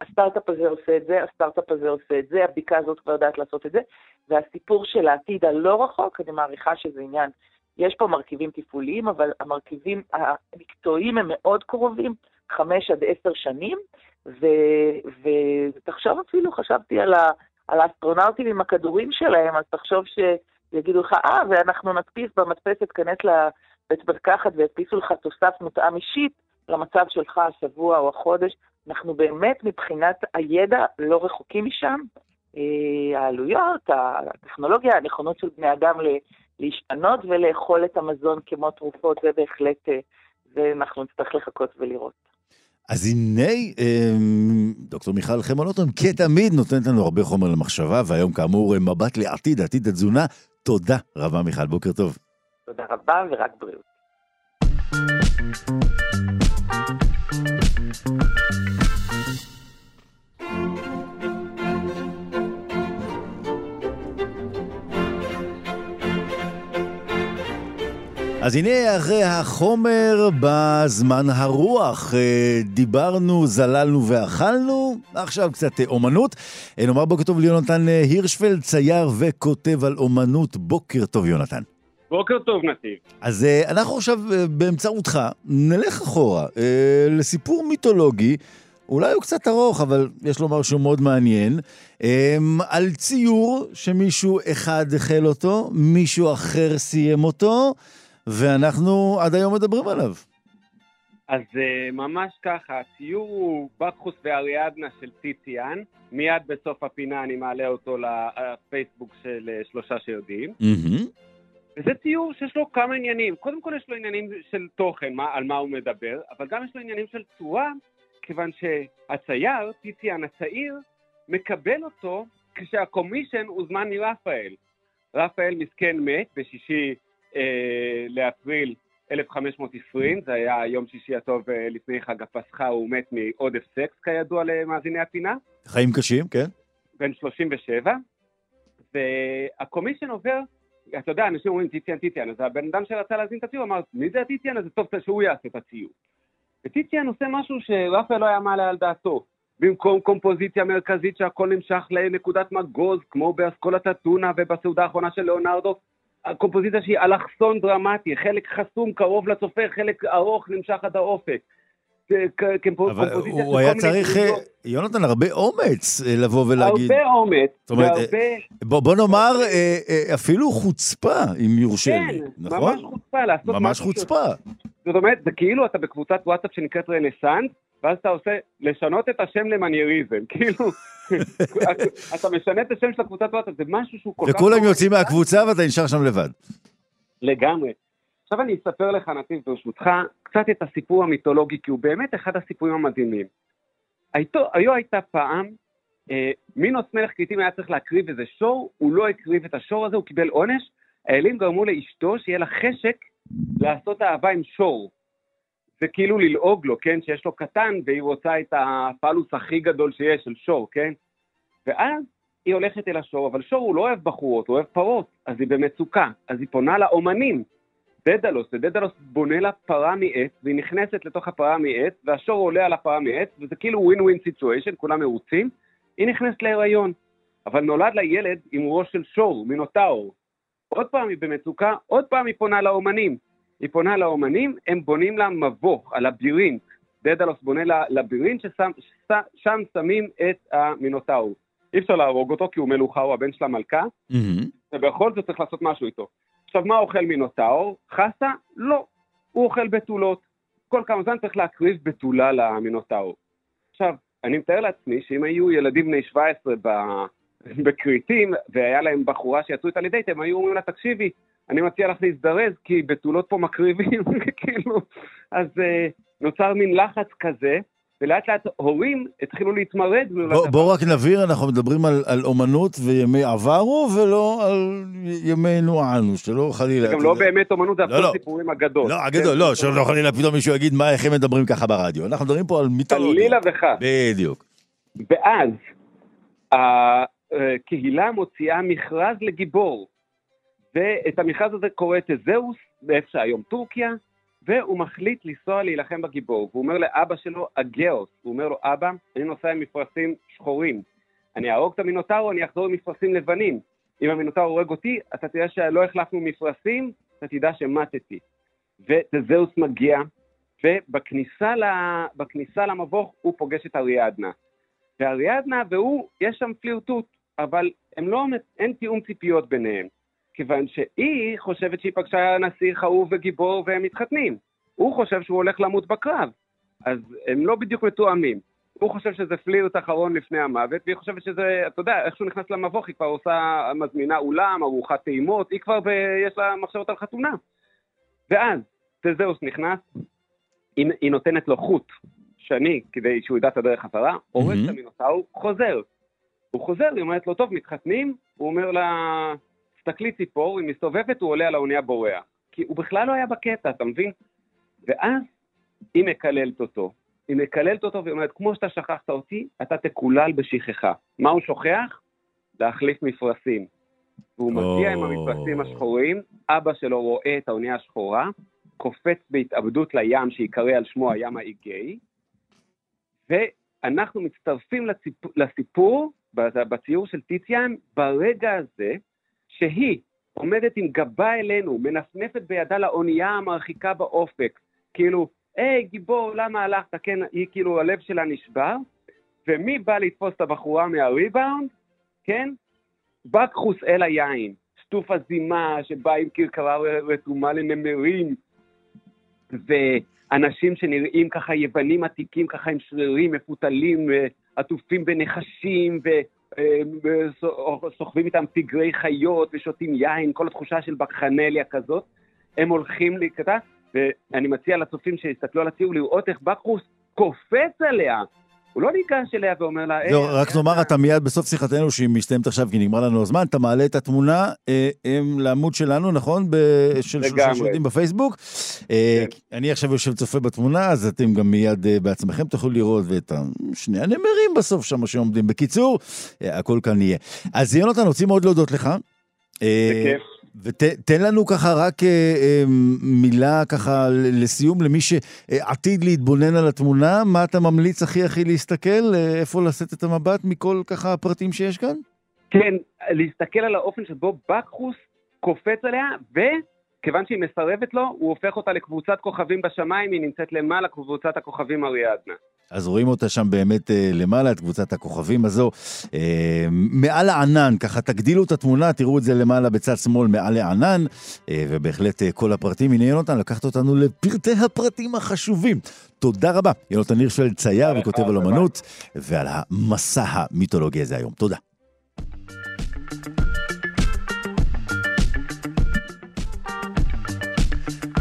K: הסטארט-אפ הזה עושה את זה, הסטארט-אפ הזה עושה את זה, הבדיקה הזאת כבר יודעת לעשות את זה, והסיפור של העתיד הלא רחוק, אני מעריכה שזה עניין, יש פה מרכיבים תפעוליים, אבל המרכיבים המקצועיים הם מאוד קרובים, חמש עד עשר שנים, ותחשוב אפילו, חשבתי על, ה, על האסטרונאוטים עם הכדורים שלהם, אז תחשוב שיגידו לך, אה, ואנחנו נדפיס במדפסת, כנס לבית מרקחת וידפיסו לך תוסף מותאם אישית למצב שלך השבוע או החודש. אנחנו באמת מבחינת הידע לא רחוקים משם. אה, העלויות, הטכנולוגיה, הנכונות של בני אדם להשתנות ולאכול את המזון כמו תרופות, זה בהחלט, אה, זה אנחנו נצטרך לחכות ולראות.
A: אז הנה, אמ, דוקטור מיכל חמונוטון, כתמיד נותנת לנו הרבה חומר למחשבה, והיום כאמור מבט לעתיד, עתיד התזונה. תודה רבה מיכל, בוקר טוב.
K: תודה רבה ורק בריאות.
A: אז הנה אחרי החומר בזמן הרוח. אה, דיברנו, זללנו ואכלנו, עכשיו קצת אה, אומנות. אה, נאמר בוקר טוב ליונתן הירשפלד, צייר וכותב על אומנות. בוקר טוב, יונתן.
F: בוקר טוב, נתיב.
A: אז אנחנו עכשיו באמצעותך נלך אחורה לסיפור מיתולוגי. אולי הוא קצת ארוך, אבל יש לומר שהוא מאוד מעניין, על ציור שמישהו אחד החל אותו, מישהו אחר סיים אותו, ואנחנו עד היום מדברים עליו.
F: אז uh, ממש ככה, הציור הוא בקחוס ואריאדנה של טיציאן, מיד בסוף הפינה אני מעלה אותו לפייסבוק של uh, שלושה שיודעים. Mm-hmm. וזה ציור שיש לו כמה עניינים. קודם כל יש לו עניינים של תוכן, מה, על מה הוא מדבר, אבל גם יש לו עניינים של צורה, כיוון שהצייר, טיציאן הצעיר, מקבל אותו כשהקומישן הוזמן מרפאל. רפאל מסכן מת בשישי אה, לאפריל 1520, זה היה יום שישי הטוב אה, לפני חג הפסחה, הוא מת מעודף סקס כידוע למאזיני הפינה.
A: חיים קשים, כן.
F: בן 37, והקומישן עובר, אתה יודע, אנשים אומרים טיטיאן, טיטיאן, אז הבן אדם שרצה להזין את הציור אמר, מי זה הטיטיאן? אז זה טוב שהוא יעשה את הציור. וטיטיאן עושה משהו שרפאל לא היה מעלה על דעתו. במקום קומפוזיציה מרכזית שהכל נמשך לנקודת מגוז, כמו באסכולת אתונה ובסעודה האחרונה של ליאונרדו, הקומפוזיציה שהיא אלכסון דרמטי, חלק חסום קרוב לצופה, חלק ארוך נמשך עד האופק.
A: אבל הוא היה צריך, אה, יונתן, הרבה אומץ אה, לבוא ולהגיד...
F: הרבה אומץ, והרבה...
A: בוא נאמר, אה, אפילו חוצפה, אם יורשה לי,
F: נכון? כן, ממש חוצפה.
A: ממש חוצפה.
F: זאת אומרת, זה כאילו אתה בקבוצת וואטסאפ שנקראת רנסאנס, ואז אתה עושה, לשנות את השם למנייריזם, [LAUGHS] כאילו, אתה משנה את השם של הקבוצת וואטסאפ, זה משהו שהוא כל
A: כך... וכולם יוצאים מהקבוצה ואתה נשאר שם לבד.
F: לגמרי. עכשיו אני אספר לך, נתיב, ברשותך, קצת את הסיפור המיתולוגי, כי הוא באמת אחד הסיפורים המדהימים. היו הייתה פעם, אה, מינוס מלך כריתים היה צריך להקריב איזה שור, הוא לא הקריב את השור הזה, הוא קיבל עונש, האלים גרמו לאשתו שיהיה לה חשק לעשות אהבה עם שור. זה כאילו ללעוג לו, כן? שיש לו קטן והיא רוצה את הפלוס הכי גדול שיש של שור, כן? ואז היא הולכת אל השור, אבל שור הוא לא אוהב בחורות, הוא אוהב פרות, אז היא במצוקה. אז היא פונה לאומנים, דדלוס, ודדלוס בונה לה פרה מעץ, והיא נכנסת לתוך הפרה מעץ, והשור עולה על הפרה מעץ, וזה כאילו win win situation, כולם מרוצים, היא נכנסת להיריון. אבל נולד לה ילד עם ראש של שור, מינוטאור. עוד פעם היא במצוקה, עוד פעם היא פונה לאומנים. היא פונה לאומנים, הם בונים לה מבוך, הלבירינט. דדלוס בונה לה לבירינט ששם שמים את המינוטאור. אי אפשר להרוג אותו כי הוא מלוכה, הוא הבן של המלכה, mm-hmm. ובכל זאת צריך לעשות משהו איתו. עכשיו, מה אוכל מינוטאור? חסה? לא. הוא אוכל בתולות. כל כמה זמן צריך להקריב בתולה למינוטאור. עכשיו, אני מתאר לעצמי שאם היו ילדים בני 17 [LAUGHS] בכריתים, והיה להם בחורה שיצאו איתה לדייט, הם היו אומרים לה, תקשיבי, אני מציע לך להזדרז, כי בתולות פה מקריבים, [LAUGHS] כאילו. אז uh, נוצר מין לחץ כזה, ולאט לאט הורים התחילו להתמרד.
A: בוא, בוא רק נבהיר, אנחנו מדברים על, על אומנות וימי עברו ולא על ימינו אנו, שלא חלילה...
F: זה גם לא באמת אומנות, זה
A: לא,
F: הפוך
A: לא.
F: סיפורים אגדות.
A: לא, הגדול, לא, שלא חלילה פתאום מישהו יגיד מה, איך הם מדברים ככה ברדיו. אנחנו מדברים פה על מיתולוגיה.
F: חלילה וחס.
A: בדיוק.
F: ואז הקהילה מוציאה מכרז לגיבור, ואת המכרז הזה קורא תזהוס, באיפה שהיום טורקיה, והוא מחליט לנסוע להילחם בגיבור. והוא אומר לאבא שלו, אגאוס, הוא אומר לו, אבא, אני נוסע עם מפרשים שחורים. אני אהרוג את המינוטארו, אני אחזור עם מפרשים לבנים. אם המינוטארו הורג אותי, אתה תדע שלא החלפנו מפרשים, אתה תדע שמטתי. ותזהוס מגיע, ובכניסה בכניסה למבוך הוא פוגש את אריאדנה. ואריאדנה והוא, יש שם פלירטוט, אבל לא, אין תיאום ציפיות ביניהם. כיוון שהיא חושבת שהיא פגשה נסיך אהוב וגיבור והם מתחתנים. הוא חושב שהוא הולך למות בקרב. אז הם לא בדיוק מתואמים. הוא חושב שזה פלירט אחרון לפני המוות, והיא חושבת שזה, אתה יודע, איך שהוא נכנס למבוך, היא כבר עושה, מזמינה אולם, ארוחת טעימות, היא כבר, ב, יש לה מחשבות על חתונה. ואז, תזהוס נכנס, היא, היא נותנת לו חוט שני כדי שהוא ידע את הדרך חזרה, הורס את המינוסאור, חוזר. הוא חוזר, היא אומרת לו, טוב, מתחתנים, הוא אומר לה, תסתכלי ציפור, היא מסתובבת, הוא עולה על האונייה בורח. כי הוא בכלל לא היה בקטע, אתה מבין? ואז היא מקללת אותו. היא מקללת אותו ואומרת, כמו שאתה שכחת אותי, אתה תקולל בשכחה. מה הוא שוכח? להחליף מפרשים. והוא מגיע עם המפרשים השחורים, אבא שלו רואה את האונייה השחורה, קופץ בהתאבדות לים שיקרא על שמו הים האיגאי, ואנחנו מצטרפים לציפ... לסיפור, בציור של טיציאן, ברגע הזה שהיא עומדת עם גבה אלינו, מנפנפת בידה לאונייה המרחיקה באופק, כאילו, היי, גיבור, למה הלכת? כן, היא כאילו, הלב שלה נשבר, ומי בא לתפוס את הבחורה מהריבאונד? כן? בקחוס אל היין, שטוף הזימה שבא עם כרכרה רתומה לנמרים, ואנשים שנראים ככה יוונים עתיקים, ככה עם שרירים מפותלים, עטופים בנחשים, ו... סוחבים איתם פגרי חיות ושותים יין, כל התחושה של בקחנליה כזאת. הם הולכים להיקטע, ואני מציע לצופים שיסתכלו על הציור לראות איך בקרוס קופץ עליה. הוא לא ניגש אליה ואומר לה...
A: זהו, רק נאמר, אתה מיד בסוף שיחתנו, שהיא מסתיימת עכשיו כי נגמר לנו הזמן, אתה מעלה את התמונה אה, לעמוד שלנו, נכון? של שלושה שיודעים בפייסבוק. אה, כן. אני עכשיו יושב צופה בתמונה, אז אתם גם מיד אה, בעצמכם תוכלו לראות, ואת שני הנמרים בסוף שם שעומדים. בקיצור, הכל כאן יהיה. אז יונתן, רוצים מאוד להודות לך.
F: בכיף.
A: ותן לנו ככה רק אה, אה, מילה ככה לסיום למי שעתיד להתבונן על התמונה, מה אתה ממליץ הכי הכי להסתכל, אה, איפה לשאת את המבט מכל ככה הפרטים שיש כאן?
F: כן, להסתכל על האופן שבו בקחוס קופץ עליה, וכיוון שהיא מסרבת לו, הוא הופך אותה לקבוצת כוכבים בשמיים, היא נמצאת למעלה קבוצת הכוכבים אריאדנה.
A: אז רואים אותה שם באמת אה, למעלה, את קבוצת הכוכבים הזו. אה, מעל הענן, ככה תגדילו את התמונה, תראו את זה למעלה בצד שמאל מעל הענן, אה, ובהחלט אה, כל הפרטים. הנה יונתן, לקחת אותנו לפרטי הפרטים החשובים. תודה רבה. יונתן הירשפלד, צייר וכותב על אמנות, ועל המסע המיתולוגי הזה היום. תודה.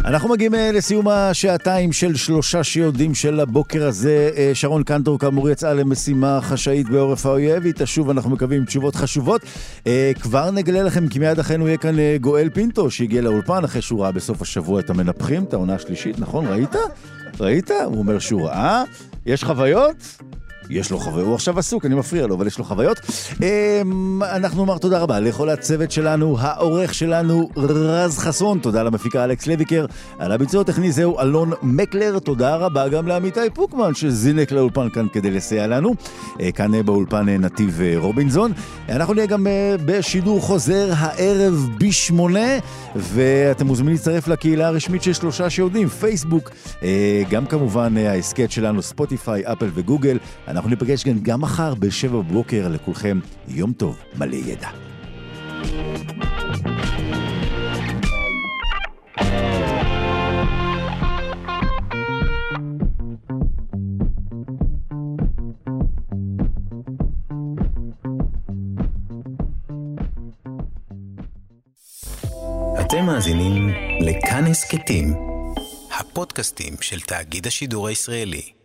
A: אנחנו מגיעים אה, לסיום השעתיים של שלושה שיודעים של הבוקר הזה. אה, שרון קנטור כאמור יצאה למשימה חשאית בעורף האויב, היא תשוב, אנחנו מקווים, תשובות חשובות. אה, כבר נגלה לכם כי מיד אחינו יהיה כאן גואל פינטו, שהגיע לאולפן אחרי שהוא ראה בסוף השבוע את המנפחים, את העונה השלישית, נכון? ראית? ראית? הוא אומר שהוא ראה. יש חוויות? יש לו חוויות, הוא עכשיו עסוק, אני מפריע לו, אבל יש לו חוויות. אמ, אנחנו נאמר תודה רבה לכל הצוות שלנו, העורך שלנו רז חסון, תודה למפיקה אלכס לויקר, על הביצוע הטכני זהו אלון מקלר, תודה רבה גם לעמיתי פוקמן שזינק לאולפן כאן כדי לסייע לנו. אה, כאן אה, באולפן אה, נתיב רובינזון. אנחנו נהיה גם בשידור חוזר הערב ב-8, ואתם מוזמנים להצטרף לקהילה הרשמית של שלושה שיודעים, פייסבוק, גם כמובן ההסכת שלנו, ספוטיפיי, אפל וגוגל. אנחנו ניפגש גם, גם מחר בשבע בבוקר לכולכם. יום טוב, מלא ידע. אתם מאזינים לכאן הסכתים, הפודקאסטים של תאגיד השידור הישראלי.